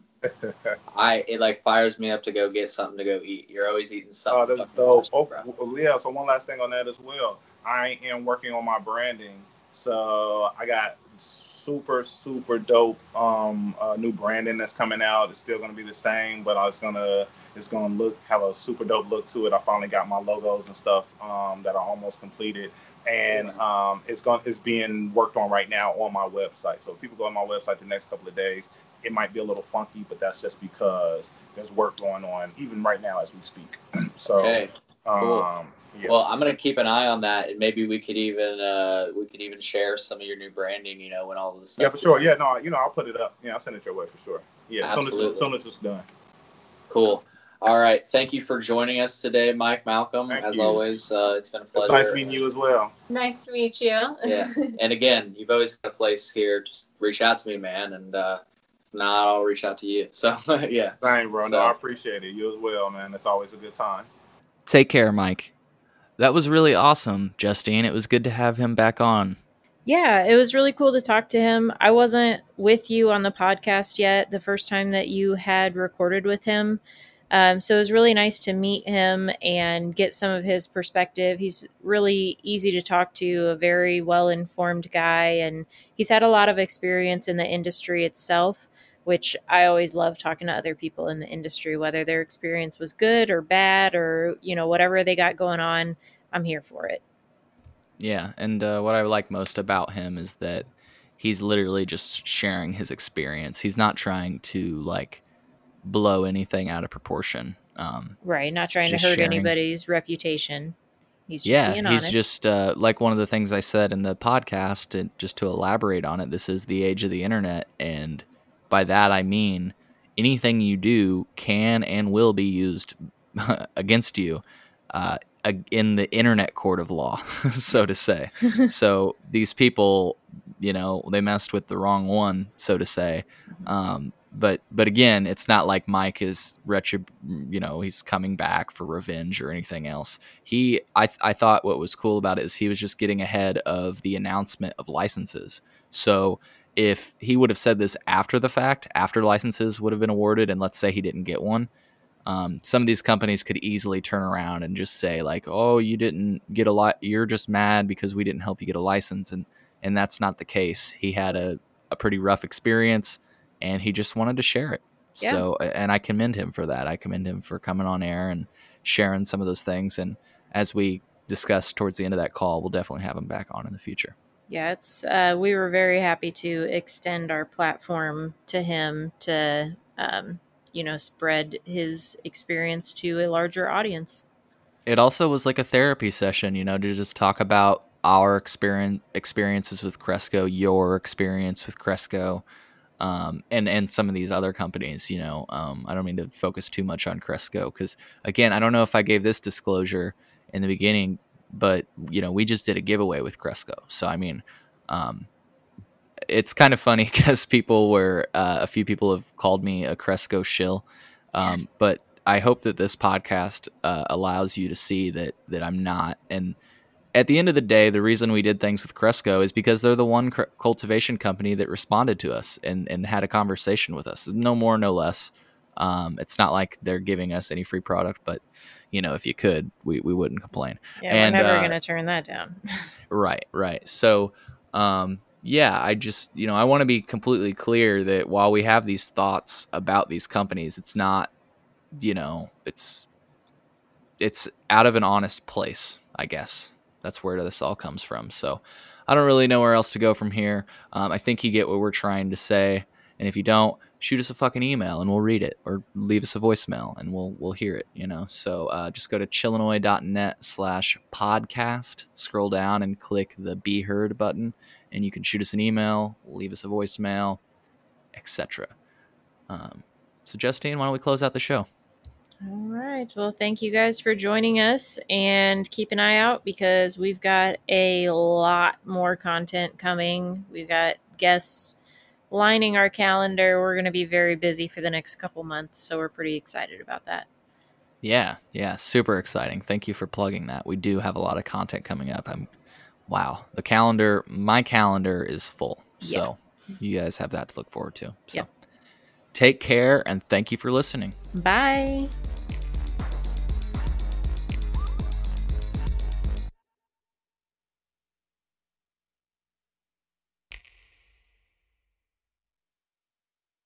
I it like fires me up to go get something to go eat. You're always eating something. Oh, that's dope. delicious. Oh, yeah. So one last thing on that as well. I am working on my branding. So I got super super dope um uh, new branding that's coming out. It's still gonna be the same, but it's gonna it's gonna look have a super dope look to it. I finally got my logos and stuff um, that are almost completed, and um, it's going it's being worked on right now on my website. So if people go on my website the next couple of days, it might be a little funky, but that's just because there's work going on even right now as we speak. so Okay. cool. um, yeah. Well, I'm gonna keep an eye on that, and maybe we could even uh, we could even share some of your new branding. You know, when all of this stuff. yeah, for sure. Yeah, no, you know, I'll put it up. Yeah, I'll send it your way for sure. Yeah, as soon as, as soon as it's done. Cool. All right. Thank you for joining us today, Mike Malcolm. Thank As you. always, uh, it's been a It's pleasure. nice meeting you as well. Nice to meet you. Yeah. And again, you've always got a place here. Just reach out to me, man, and uh, if not, I'll reach out to you. So yeah. Same, bro. So- No, I appreciate it. You as well, man. It's always a good time. Take care, Mike. That was really awesome, Justine. It was good to have him back on. Yeah, it was really cool to talk to him. I wasn't with you on the podcast yet the first time that you had recorded with him. Um, so it was really nice to meet him and get some of his perspective. He's really easy to talk to, a very well informed guy, and he's had a lot of experience in the industry itself, which I always love talking to other people in the industry, whether their experience was good or bad or, you know, whatever they got going on. I'm here for it. Yeah, and uh, what I like most about him is that he's literally just sharing his experience. He's not trying to like blow anything out of proportion. Um, Right, not trying to hurt sharing. anybody's reputation. He's just yeah, he's just uh, like one of the things I said in the podcast, and just to elaborate on it, this is the age of the internet, and by that I mean anything you do can and will be used against you uh, in the internet court of law, so to say. so these people, you know, they messed with the wrong one, so to say. Um, but but again, it's not like Mike is retrib, you know, he's coming back for revenge or anything else. He, I, I thought what was cool about it is he was just getting ahead of the announcement of licenses. So if he would have said this after the fact, after licenses would have been awarded, and let's say he didn't get one, um, some of these companies could easily turn around and just say like, "Oh, you didn't get a lot. You're just mad because we didn't help you get a license," and and that's not the case. He had a a pretty rough experience, and he just wanted to share it. Yeah. So, and I commend him for that. I commend him for coming on air and sharing some of those things. And as we discussed towards the end of that call, we'll definitely have him back on in the future. yeah, it's uh, we were very happy to extend our platform to him to um, you know spread his experience to a larger audience. It also was like a therapy session, you know, to just talk about our experience experiences with Cresco, your experience with Cresco, um, and and some of these other companies. You know, um, I don't mean to focus too much on Cresco because again, I don't know if I gave this disclosure in the beginning, but you know, we just did a giveaway with Cresco, so I mean. Um, it's kind of funny because people were uh, a few people have called me a Cresco shill, um, but I hope that this podcast uh, allows you to see that that I'm not. And at the end of the day, the reason we did things with Cresco is because they're the one cr- cultivation company that responded to us and and had a conversation with us. No more, no less. Um, it's not like they're giving us any free product, but you know, if you could, we, we wouldn't complain. Yeah, And, we're never uh, gonna turn that down. Right, right. So, um, yeah, I just, you know, I want to be completely clear that while we have these thoughts about these companies, it's not, you know, it's, it's out of an honest place, I guess. That's where this all comes from. So I don't really know where else to go from here. Um, I think you get what we're trying to say, and if you don't, shoot us a fucking email and we'll read it, or leave us a voicemail and we'll we'll hear it. You know, so uh, just go to chillinois.net slash podcast, scroll down and click the Be Heard button, and you can shoot us an email, leave us a voicemail, etc. Um, so Justine, why don't we close out the show? All right. Well, thank you guys for joining us and keep an eye out because we've got a lot more content coming. We've got guests lining our calendar. We're going to be very busy for the next couple months, so we're pretty excited about that. Yeah, yeah, super exciting. Thank you for plugging that. We do have a lot of content coming up. I'm wow, the calendar, my calendar is full. So you guys have that to look forward to. So Yep. Take care and thank you for listening. Bye.